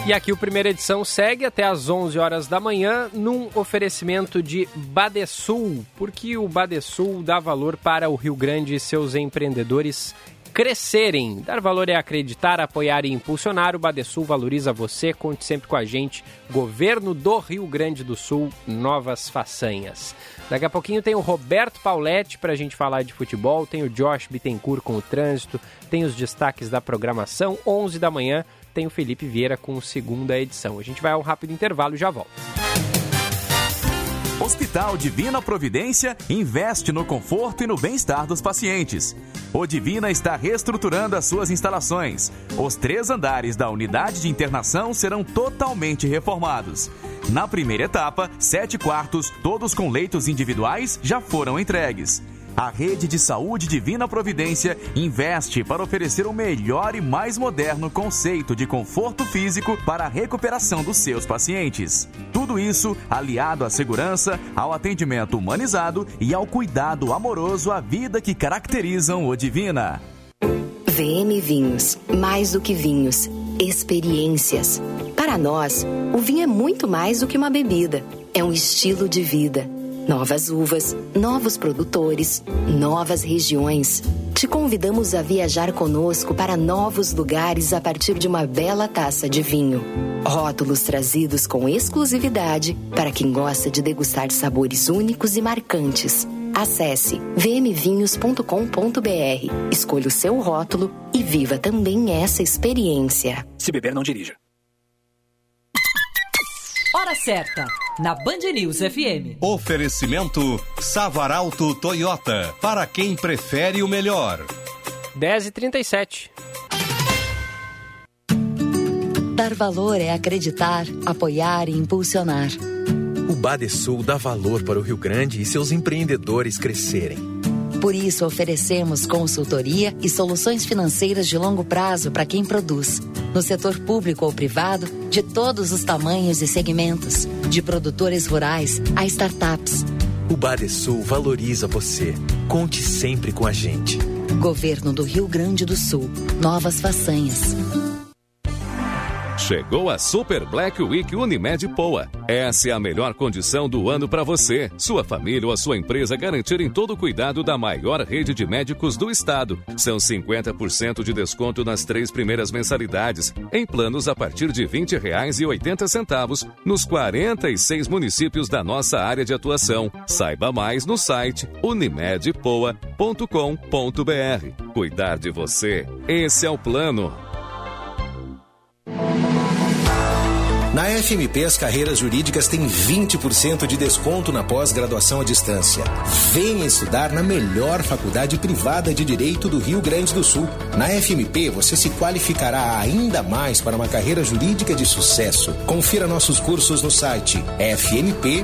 E aqui o Primeira Edição segue até às 11 horas da manhã num oferecimento de Badesul, porque o Badesul dá valor para o Rio Grande e seus empreendedores crescerem. Dar valor é acreditar, apoiar e impulsionar. O Badesul valoriza você. Conte sempre com a gente. Governo do Rio Grande do Sul, novas façanhas. Daqui a pouquinho tem o Roberto Pauletti para a gente falar de futebol, tem o Josh Bittencourt com o trânsito, tem os destaques da programação. 11 da manhã tem o Felipe Vieira com segunda edição. A gente vai a um rápido intervalo e já volta. Hospital Divina Providência investe no conforto e no bem-estar dos pacientes. O Divina está reestruturando as suas instalações. Os três andares da unidade de internação serão totalmente reformados. Na primeira etapa, sete quartos, todos com leitos individuais, já foram entregues. A Rede de Saúde Divina Providência investe para oferecer o melhor e mais moderno conceito de conforto físico para a recuperação dos seus pacientes. Tudo isso aliado à segurança, ao atendimento humanizado e ao cuidado amoroso à vida que caracterizam o Divina. VM Vinhos, mais do que vinhos, experiências. Para nós, o vinho é muito mais do que uma bebida, é um estilo de vida. Novas uvas, novos produtores, novas regiões. te convidamos a viajar conosco para novos lugares a partir de uma bela taça de vinho. Rótulos trazidos com exclusividade para quem gosta de degustar sabores únicos e marcantes. Acesse vmvinhos.com.br, escolha o seu rótulo e viva também essa experiência. Se beber, não dirija. Hora certa, na Band News FM. Oferecimento Savaralto Toyota, para quem prefere o melhor. 10h37. Dar valor é acreditar, apoiar e impulsionar. O Badesul dá valor para o Rio Grande e seus empreendedores crescerem. Por isso, oferecemos consultoria e soluções financeiras de longo prazo para quem produz, no setor público ou privado, de todos os tamanhos e segmentos, de produtores rurais a startups. O Badesul valoriza você. Conte sempre com a gente. Governo do Rio Grande do Sul. Novas façanhas. Chegou a Super Black Week Unimed Poa. Essa é a melhor condição do ano para você, sua família ou a sua empresa garantirem todo o cuidado da maior rede de médicos do estado. São 50% de desconto nas três primeiras mensalidades, em planos a partir de R$ 20,80 nos 46 municípios da nossa área de atuação. Saiba mais no site unimedpoa.com.br. Cuidar de você, esse é o plano. Na FMP, as carreiras jurídicas têm 20% de desconto na pós-graduação à distância. Venha estudar na melhor faculdade privada de direito do Rio Grande do Sul. Na FMP, você se qualificará ainda mais para uma carreira jurídica de sucesso. Confira nossos cursos no site fmp.edu.br.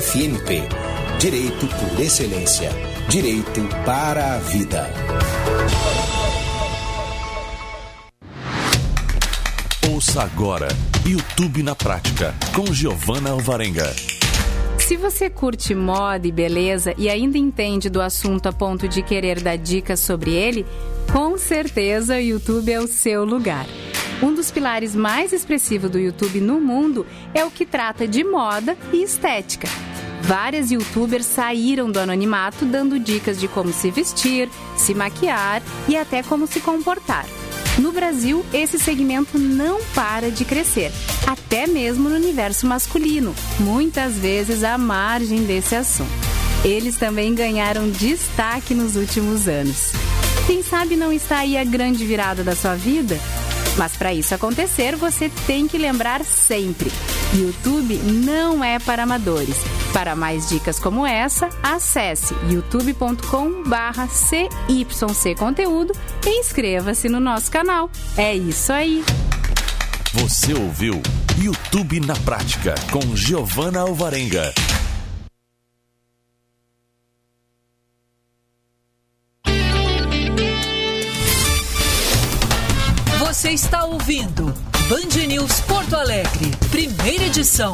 FMP Direito por Excelência. Direito para a Vida. Ouça agora YouTube na Prática com Giovana Alvarenga. Se você curte moda e beleza e ainda entende do assunto a ponto de querer dar dicas sobre ele, com certeza o YouTube é o seu lugar. Um dos pilares mais expressivos do YouTube no mundo é o que trata de moda e estética. Várias youtubers saíram do anonimato dando dicas de como se vestir, se maquiar e até como se comportar. No Brasil, esse segmento não para de crescer, até mesmo no universo masculino, muitas vezes à margem desse assunto. Eles também ganharam destaque nos últimos anos. Quem sabe não está aí a grande virada da sua vida? Mas para isso acontecer, você tem que lembrar sempre: YouTube não é para amadores. Para mais dicas como essa, acesse youtube.com/cyc conteúdo e inscreva-se no nosso canal. É isso aí. Você ouviu YouTube na Prática com Giovana Alvarenga. Você está ouvindo Band News Porto Alegre, primeira edição.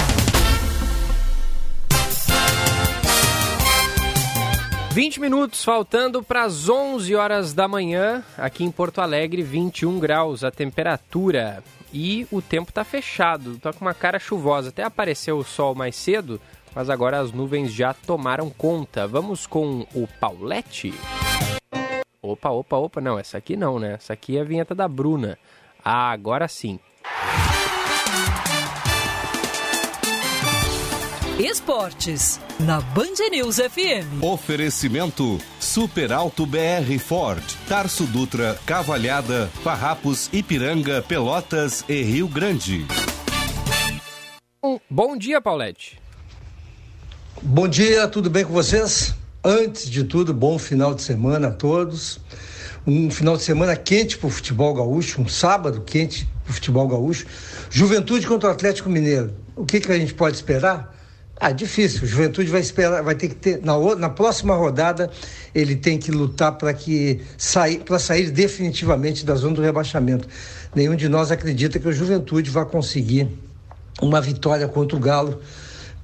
Vinte minutos faltando para as 11 horas da manhã, aqui em Porto Alegre, 21 graus a temperatura. E o tempo está fechado, está com uma cara chuvosa. Até apareceu o sol mais cedo, mas agora as nuvens já tomaram conta. Vamos com o Paulette. Opa, opa, opa, não, essa aqui não, né? Essa aqui é a vinheta da Bruna. Ah, agora sim. Esportes, na Band News FM. Oferecimento Super Alto BR Ford, Tarso Dutra, Cavalhada, Farrapos, Ipiranga, Pelotas e Rio Grande. Um bom dia, Paulette. Bom dia, tudo bem com vocês? Antes de tudo, bom final de semana a todos. Um final de semana quente para o futebol gaúcho, um sábado quente para o futebol gaúcho. Juventude contra o Atlético Mineiro. O que, que a gente pode esperar? Ah, difícil. Juventude vai esperar, vai ter que ter na, na próxima rodada ele tem que lutar para que sair para sair definitivamente da zona do rebaixamento. Nenhum de nós acredita que o Juventude vai conseguir uma vitória contra o Galo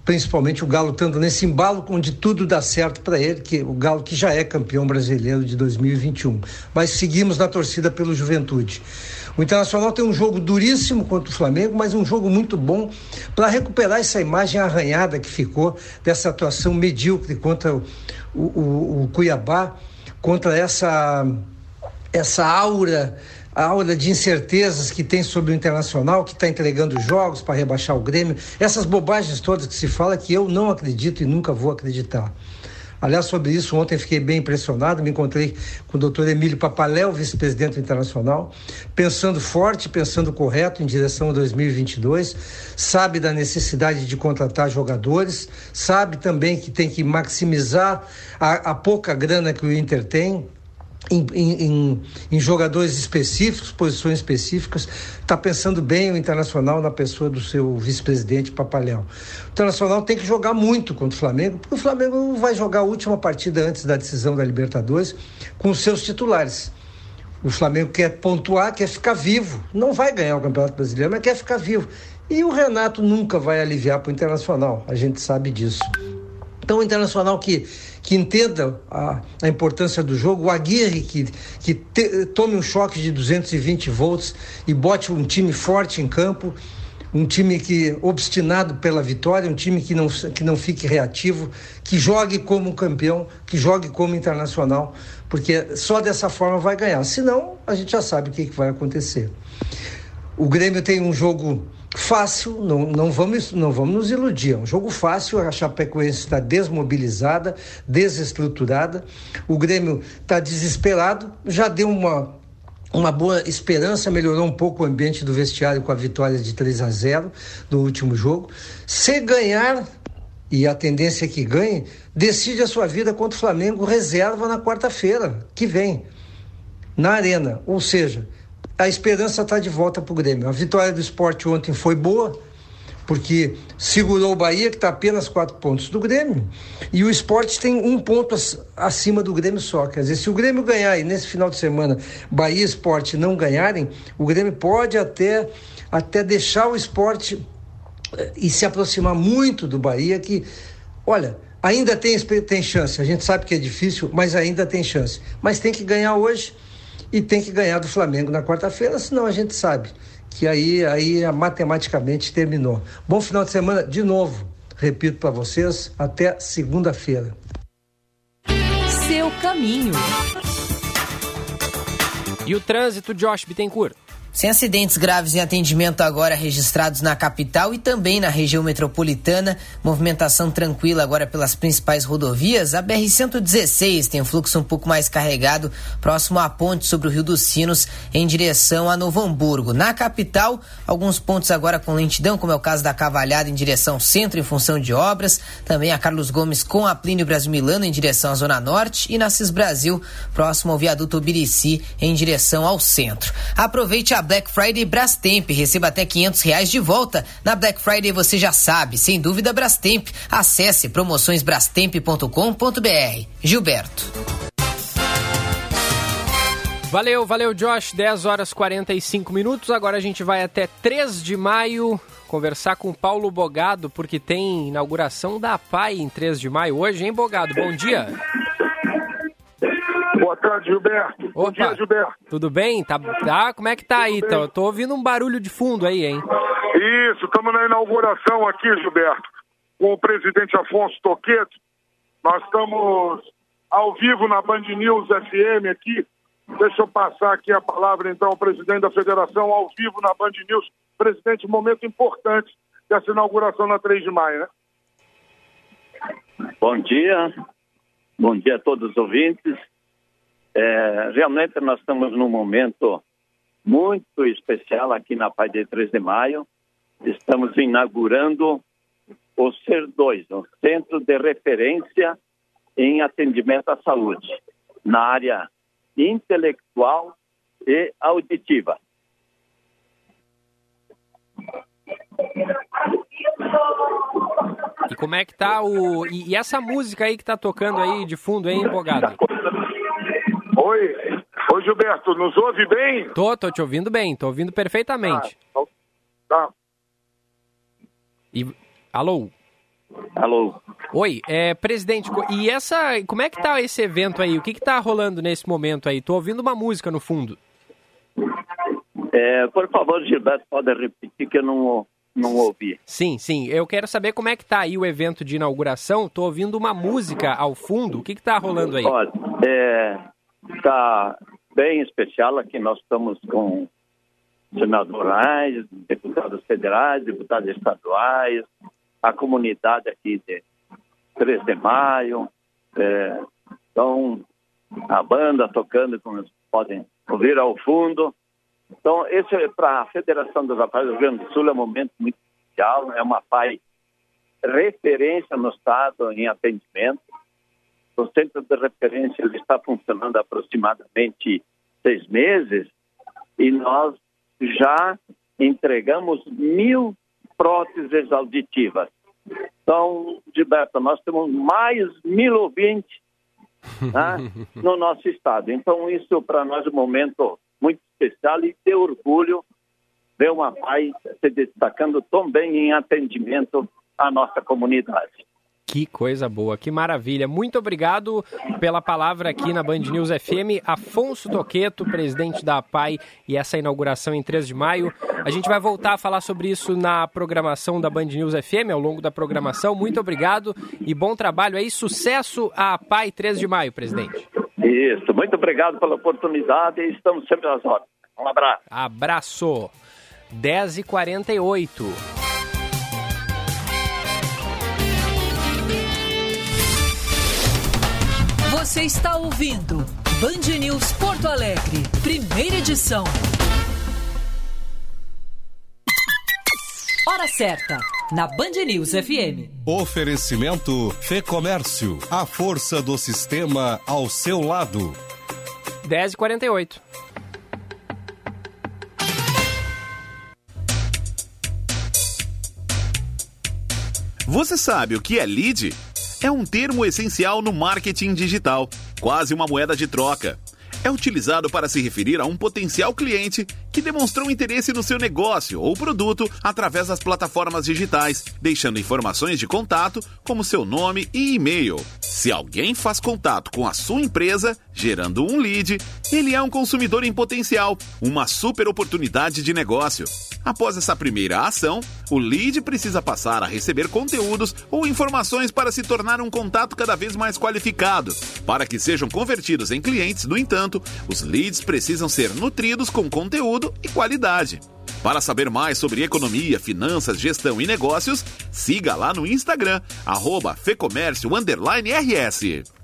principalmente o Galo estando nesse embalo onde tudo dá certo para ele, que o Galo que já é campeão brasileiro de 2021. Mas seguimos na torcida pelo Juventude. O Internacional tem um jogo duríssimo contra o Flamengo, mas um jogo muito bom para recuperar essa imagem arranhada que ficou dessa atuação medíocre contra o, o, o Cuiabá contra essa, essa aura a aura de incertezas que tem sobre o Internacional, que está entregando jogos para rebaixar o Grêmio, essas bobagens todas que se fala que eu não acredito e nunca vou acreditar. Aliás, sobre isso, ontem fiquei bem impressionado. Me encontrei com o doutor Emílio Papaléu, vice-presidente internacional, pensando forte, pensando correto em direção a 2022. Sabe da necessidade de contratar jogadores, sabe também que tem que maximizar a, a pouca grana que o Inter tem em, em, em, jogadores específicos, posições específicas, está pensando bem o Internacional na pessoa do seu vice-presidente Papalhão. O Internacional tem que jogar muito contra o Flamengo, porque o Flamengo vai jogar a última partida antes da decisão da Libertadores com os seus titulares. O Flamengo quer pontuar, quer ficar vivo. Não vai ganhar o Campeonato Brasileiro, mas quer ficar vivo. E o Renato nunca vai aliviar para o Internacional, a gente sabe disso. Então, o Internacional que que entenda a, a importância do jogo, o Aguirre que, que te, tome um choque de 220 volts e bote um time forte em campo, um time que obstinado pela vitória, um time que não, que não fique reativo, que jogue como campeão, que jogue como internacional, porque só dessa forma vai ganhar. Senão, a gente já sabe o que, que vai acontecer. O Grêmio tem um jogo fácil, não, não, vamos, não vamos nos iludir. É um jogo fácil, a Chapecoense está desmobilizada, desestruturada, o Grêmio está desesperado, já deu uma, uma boa esperança, melhorou um pouco o ambiente do vestiário com a vitória de 3 a 0 no último jogo. Se ganhar, e a tendência é que ganhe, decide a sua vida contra o Flamengo, reserva na quarta-feira que vem, na Arena. Ou seja, a esperança está de volta para o Grêmio. A vitória do esporte ontem foi boa, porque segurou o Bahia, que está apenas quatro pontos do Grêmio, e o esporte tem um ponto acima do Grêmio só. Quer dizer, se o Grêmio ganhar e nesse final de semana Bahia e esporte não ganharem, o Grêmio pode até, até deixar o esporte eh, e se aproximar muito do Bahia, que, olha, ainda tem, tem chance. A gente sabe que é difícil, mas ainda tem chance. Mas tem que ganhar hoje e tem que ganhar do Flamengo na quarta-feira, senão a gente sabe que aí, aí matematicamente terminou. Bom final de semana de novo. Repito para vocês, até segunda-feira. Seu caminho. E o trânsito, Josh Bittencourt? Sem acidentes graves em atendimento agora registrados na capital e também na região metropolitana. Movimentação tranquila agora pelas principais rodovias. A BR-116 tem um fluxo um pouco mais carregado, próximo à ponte sobre o Rio dos Sinos, em direção a Novo Hamburgo. Na capital, alguns pontos agora com lentidão, como é o caso da Cavalhada em direção centro, em função de obras. Também a Carlos Gomes com a Plínio Brasil Milano em direção à Zona Norte. E na Cis Brasil, próximo ao viaduto Birici, em direção ao centro. Aproveite a Black Friday Brastemp. Receba até 500 reais de volta. Na Black Friday você já sabe, sem dúvida Brastemp. Acesse promoçõesbrastemp.com.br. Gilberto. Valeu, valeu Josh. 10 horas 45 minutos. Agora a gente vai até 3 de maio conversar com Paulo Bogado, porque tem inauguração da PAI em 3 de maio hoje, hein, Bogado? Bom dia. Boa tarde, Gilberto. Opa. Bom dia, Gilberto. Tudo bem? Tá, tá? Como é que tá aí? Tô, tô ouvindo um barulho de fundo aí, hein? Isso, estamos na inauguração aqui, Gilberto, com o presidente Afonso Toqueto. Nós estamos ao vivo na Band News FM aqui. Deixa eu passar aqui a palavra, então, ao presidente da federação, ao vivo na Band News. Presidente, momento importante dessa inauguração na 3 de maio, né? Bom dia. Bom dia a todos os ouvintes. É, realmente nós estamos num momento muito especial aqui na Pai de 3 de Maio. Estamos inaugurando o CER2, o Centro de Referência em Atendimento à Saúde, na área intelectual e auditiva. E como é que tá o. E, essa música aí que tá tocando aí de fundo, hein, empolgado? Oi, oi Gilberto, nos ouve bem? Tô, tô te ouvindo bem, tô ouvindo perfeitamente. Ah, tá. E, alô? Alô. Oi, é, presidente, e essa, como é que tá esse evento aí? O que que tá rolando nesse momento aí? Tô ouvindo uma música no fundo. É, por favor, Gilberto, pode repetir que eu não, não ouvi. Sim, sim. Eu quero saber como é que tá aí o evento de inauguração. Tô ouvindo uma música ao fundo. O que que tá rolando aí? Olha, é, está bem especial. Aqui nós estamos com senadores, deputados federais, deputados estaduais, a comunidade aqui de 3 de maio. É, então, a banda tocando, como vocês podem ouvir ao fundo. Então, esse é para a Federação dos Rapazes do Rio Grande do Sul é um momento muito especial, é uma PAI referência no Estado em atendimento. O centro de referência ele está funcionando há aproximadamente seis meses e nós já entregamos mil próteses auditivas. Então, Gilberto, nós temos mais mil ouvintes né, no nosso estado. Então, isso para nós é um momento muito especial e de orgulho ver uma PAI se destacando tão bem em atendimento à nossa comunidade. Que coisa boa, que maravilha. Muito obrigado pela palavra aqui na Band News FM. Afonso Toqueto, presidente da APAI, e essa inauguração em 3 de maio. A gente vai voltar a falar sobre isso na programação da Band News FM, ao longo da programação. Muito obrigado e bom trabalho aí. Sucesso à APAI 3 de maio, presidente. Isso, muito obrigado pela oportunidade e estamos sempre às ordens. Um abraço. Abraço. 10h48. Você está ouvindo Band News Porto Alegre, primeira edição. Hora certa, na Band News FM. Oferecimento Fê Comércio, a força do sistema ao seu lado. 10h48. Você sabe o que é lead? É um termo essencial no marketing digital, quase uma moeda de troca. É utilizado para se referir a um potencial cliente que demonstrou interesse no seu negócio ou produto através das plataformas digitais, deixando informações de contato como seu nome e e-mail. Se alguém faz contato com a sua empresa, gerando um lead, ele é um consumidor em potencial, uma super oportunidade de negócio. Após essa primeira ação, o lead precisa passar a receber conteúdos ou informações para se tornar um contato cada vez mais qualificado. Para que sejam convertidos em clientes, no entanto, os leads precisam ser nutridos com conteúdo e qualidade. Para saber mais sobre economia, finanças, gestão e negócios, siga lá no Instagram, arroba fecomércio_rs.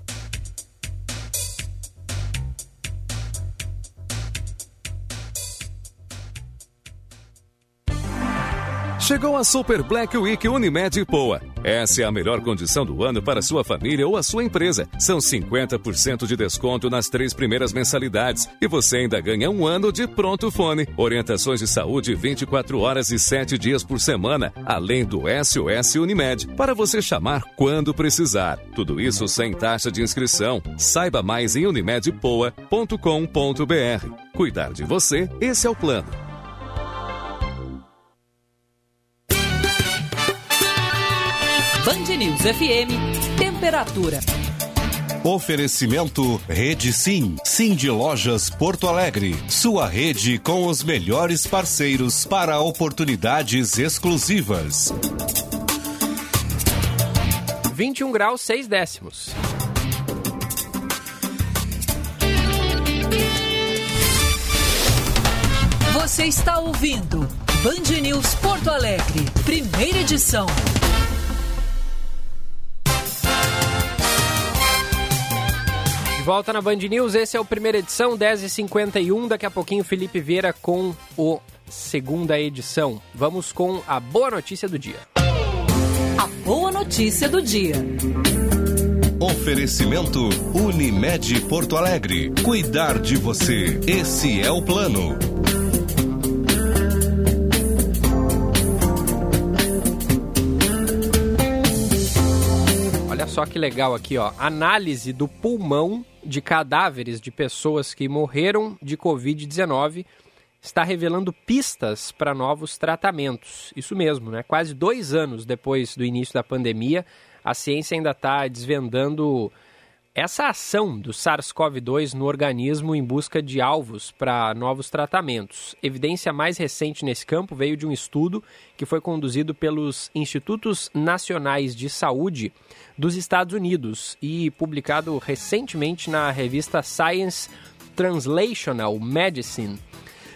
Chegou a Super Black Week Unimed Poa. Essa é a melhor condição do ano para sua família ou a sua empresa. São 50% de desconto nas três primeiras mensalidades e você ainda ganha um ano de pronto fone. Orientações de saúde 24 horas e 7 dias por semana, além do SOS Unimed, para você chamar quando precisar. Tudo isso sem taxa de inscrição. Saiba mais em unimedpoa.com.br. Cuidar de você, esse é o plano. Band News FM, temperatura. Oferecimento Rede Sim, Sim de Lojas Porto Alegre. Sua rede com os melhores parceiros para oportunidades exclusivas. 21 graus 6 décimos. Você está ouvindo Band News Porto Alegre, primeira edição. Volta na Band News, esse é o primeira edição, 10h51. Daqui a pouquinho, Felipe Vieira com o segunda edição. Vamos com a boa notícia do dia. A boa notícia do dia. Oferecimento Unimed Porto Alegre. Cuidar de você. Esse é o plano. Só que legal aqui, ó. Análise do pulmão de cadáveres de pessoas que morreram de Covid-19 está revelando pistas para novos tratamentos. Isso mesmo, né? Quase dois anos depois do início da pandemia, a ciência ainda está desvendando essa ação do SARS-CoV-2 no organismo em busca de alvos para novos tratamentos. Evidência mais recente nesse campo veio de um estudo que foi conduzido pelos Institutos Nacionais de Saúde dos Estados Unidos e publicado recentemente na revista Science Translational Medicine.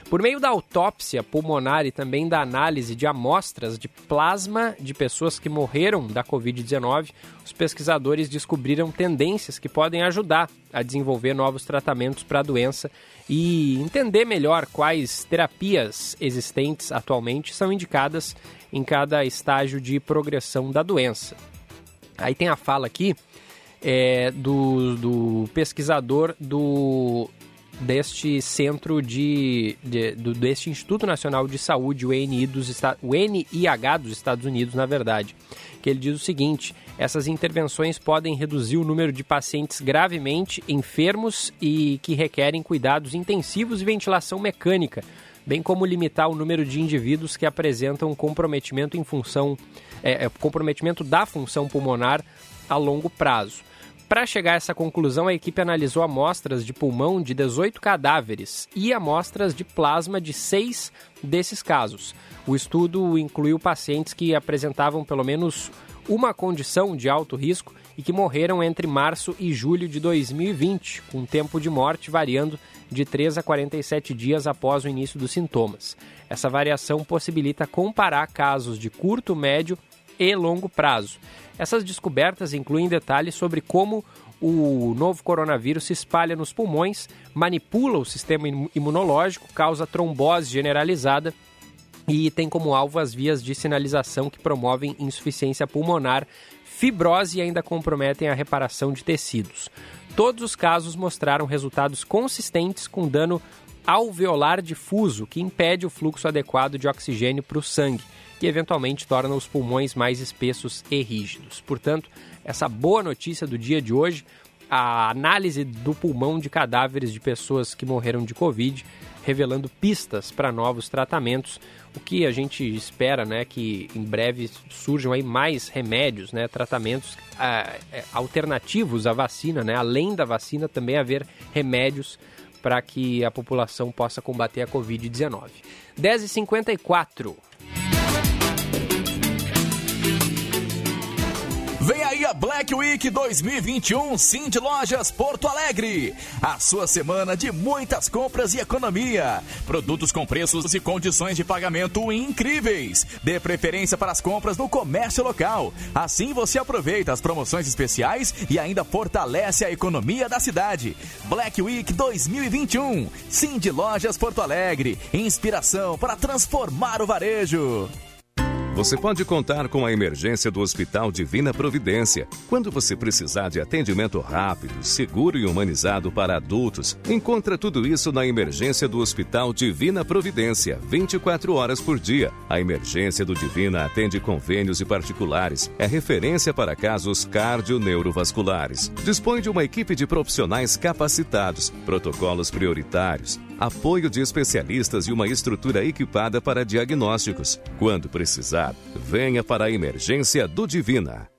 Por meio da autópsia pulmonar e também da análise de amostras de plasma de pessoas que morreram da Covid-19, os pesquisadores descobriram tendências que podem ajudar a desenvolver novos tratamentos para a doença e entender melhor quais terapias existentes atualmente são indicadas em cada estágio de progressão da doença. Aí tem a fala aqui é, do, do pesquisador do deste centro de, de do, deste Instituto Nacional de Saúde, o NI dos o NIH dos Estados Unidos, na verdade, que ele diz o seguinte: essas intervenções podem reduzir o número de pacientes gravemente enfermos e que requerem cuidados intensivos e ventilação mecânica, bem como limitar o número de indivíduos que apresentam comprometimento em função é, é comprometimento da função pulmonar a longo prazo. Para chegar a essa conclusão, a equipe analisou amostras de pulmão de 18 cadáveres e amostras de plasma de seis desses casos. O estudo incluiu pacientes que apresentavam pelo menos uma condição de alto risco e que morreram entre março e julho de 2020, com tempo de morte variando de 3 a 47 dias após o início dos sintomas. Essa variação possibilita comparar casos de curto, médio e longo prazo. Essas descobertas incluem detalhes sobre como o novo coronavírus se espalha nos pulmões, manipula o sistema imunológico, causa trombose generalizada e tem como alvo as vias de sinalização que promovem insuficiência pulmonar, fibrose e ainda comprometem a reparação de tecidos. Todos os casos mostraram resultados consistentes com dano alveolar difuso, que impede o fluxo adequado de oxigênio para o sangue que eventualmente torna os pulmões mais espessos e rígidos. Portanto, essa boa notícia do dia de hoje, a análise do pulmão de cadáveres de pessoas que morreram de Covid, revelando pistas para novos tratamentos, o que a gente espera, né, que em breve surjam aí mais remédios, né, tratamentos ah, é, alternativos à vacina, né, além da vacina também haver remédios para que a população possa combater a Covid-19. 10h54. Vem aí a Black Week 2021 Cindy Lojas Porto Alegre. A sua semana de muitas compras e economia. Produtos com preços e condições de pagamento incríveis. Dê preferência para as compras no comércio local. Assim você aproveita as promoções especiais e ainda fortalece a economia da cidade. Black Week 2021 Cindy Lojas Porto Alegre. Inspiração para transformar o varejo. Você pode contar com a emergência do Hospital Divina Providência. Quando você precisar de atendimento rápido, seguro e humanizado para adultos, encontra tudo isso na emergência do Hospital Divina Providência, 24 horas por dia. A emergência do Divina atende convênios e particulares. É referência para casos cardio-neurovasculares. Dispõe de uma equipe de profissionais capacitados, protocolos prioritários, apoio de especialistas e uma estrutura equipada para diagnósticos. Quando precisar, venha para a emergência do Divina.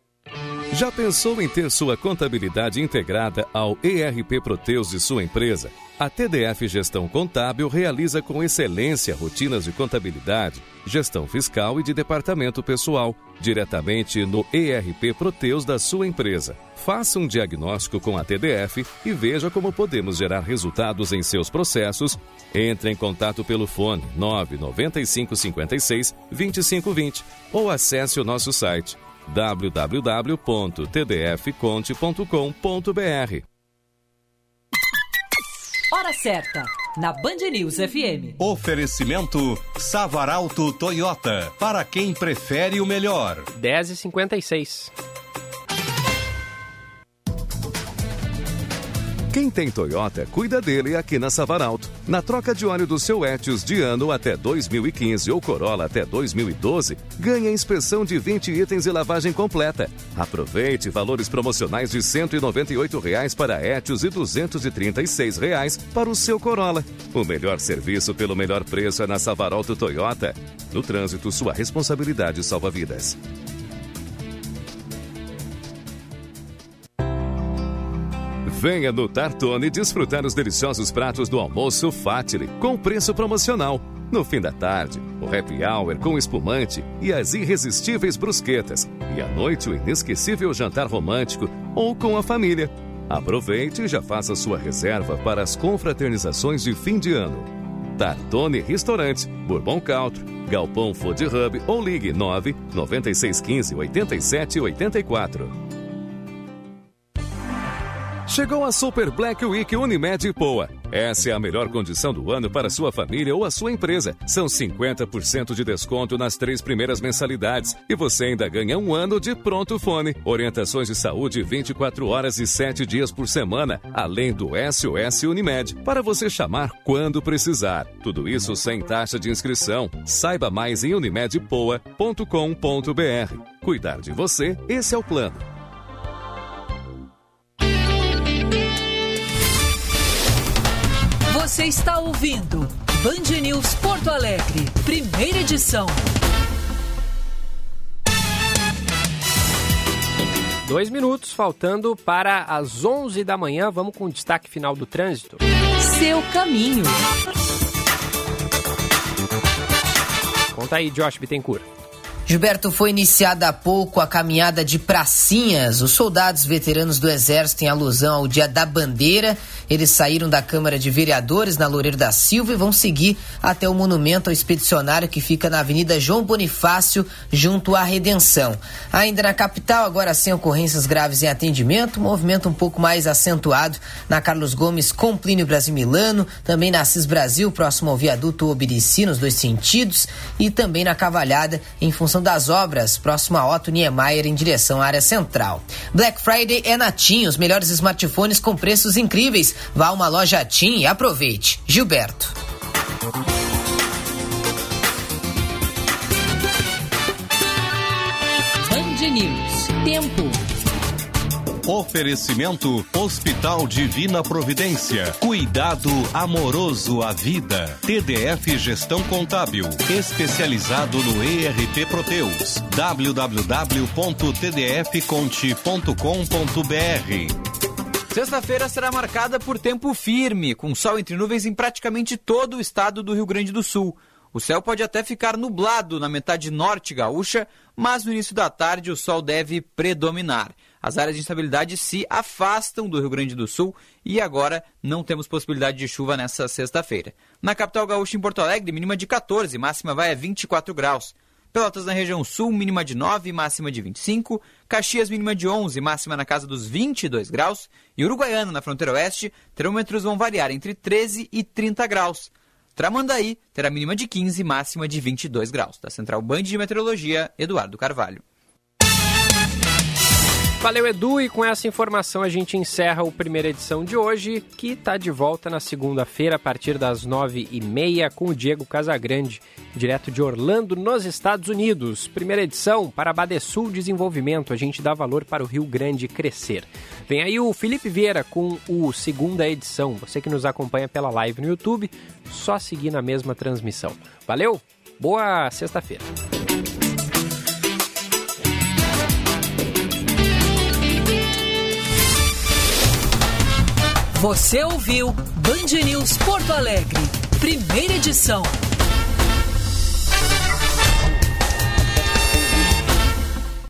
Já pensou em ter sua contabilidade integrada ao ERP Proteus de sua empresa? A TDF Gestão Contábil realiza com excelência rotinas de contabilidade, gestão fiscal e de departamento pessoal, diretamente no ERP Proteus da sua empresa. Faça um diagnóstico com a TDF e veja como podemos gerar resultados em seus processos. Entre em contato pelo fone 995 56 2520 ou acesse o nosso site www.tdfconte.com.br. Hora certa, na Band News FM. Oferecimento Savaralto Toyota, para quem prefere o melhor. 10h56. Quem tem Toyota, cuida dele aqui na Savaralto. Na troca de óleo do seu Etios de ano até 2015 ou Corolla até 2012, ganha inspeção de 20 itens e lavagem completa. Aproveite valores promocionais de 198 reais para Etios e 236 reais para o seu Corolla. O melhor serviço pelo melhor preço é na Savaralto Toyota. No trânsito, sua responsabilidade salva vidas. Venha no Tartone desfrutar os deliciosos pratos do almoço Fatile com preço promocional. No fim da tarde, o happy hour com espumante e as irresistíveis brusquetas. E à noite, o inesquecível jantar romântico ou com a família. Aproveite e já faça sua reserva para as confraternizações de fim de ano. Tartone Restaurante, Bourbon Country, Galpão Food Hub ou ligue 9 9615 87 84. Chegou a Super Black Week Unimed Poa. Essa é a melhor condição do ano para sua família ou a sua empresa. São 50% de desconto nas três primeiras mensalidades e você ainda ganha um ano de pronto fone. Orientações de saúde 24 horas e 7 dias por semana, além do SOS Unimed, para você chamar quando precisar. Tudo isso sem taxa de inscrição. Saiba mais em unimedpoa.com.br. Cuidar de você, esse é o plano. Você está ouvindo Band News Porto Alegre, primeira edição. Dois minutos faltando para as 11 da manhã. Vamos com o destaque final do trânsito. Seu caminho. Conta aí, Josh Bittencourt. Gilberto, foi iniciada há pouco a caminhada de pracinhas. Os soldados veteranos do Exército, em alusão ao Dia da Bandeira, eles saíram da Câmara de Vereadores na Loureiro da Silva e vão seguir até o monumento ao expedicionário que fica na Avenida João Bonifácio, junto à Redenção. Ainda na capital, agora sem ocorrências graves em atendimento, movimento um pouco mais acentuado na Carlos Gomes com Plínio Brasil Milano, também na Cis Brasil, próximo ao viaduto Obirici, nos dois sentidos, e também na Cavalhada, em função das obras, próximo a Otto Niemeyer, em direção à área central. Black Friday é na TIM, os melhores smartphones com preços incríveis. Vá a uma loja TIM e aproveite. Gilberto. Band News. Tempo. Oferecimento Hospital Divina Providência. Cuidado amoroso à vida. TDF Gestão Contábil. Especializado no ERP Proteus. www.tdfconte.com.br. Sexta-feira será marcada por tempo firme, com sol entre nuvens em praticamente todo o estado do Rio Grande do Sul. O céu pode até ficar nublado na metade norte gaúcha, mas no início da tarde o sol deve predominar as áreas de instabilidade se afastam do Rio Grande do Sul e agora não temos possibilidade de chuva nessa sexta-feira. Na capital gaúcha, em Porto Alegre, mínima de 14, máxima vai a 24 graus. Pelotas na região sul, mínima de 9, máxima de 25. Caxias, mínima de 11, máxima na casa dos 22 graus. E Uruguaiana, na fronteira oeste, termômetros vão variar entre 13 e 30 graus. Tramandaí terá mínima de 15, máxima de 22 graus. Da Central Band de Meteorologia, Eduardo Carvalho. Valeu, Edu, e com essa informação a gente encerra o primeira edição de hoje, que está de volta na segunda-feira, a partir das nove e meia, com o Diego Casagrande, direto de Orlando, nos Estados Unidos. Primeira edição para Badesul Desenvolvimento, a gente dá valor para o Rio Grande crescer. Vem aí o Felipe Vieira com o segunda edição. Você que nos acompanha pela live no YouTube, só seguir na mesma transmissão. Valeu, boa sexta-feira. Você ouviu Band News Porto Alegre, primeira edição.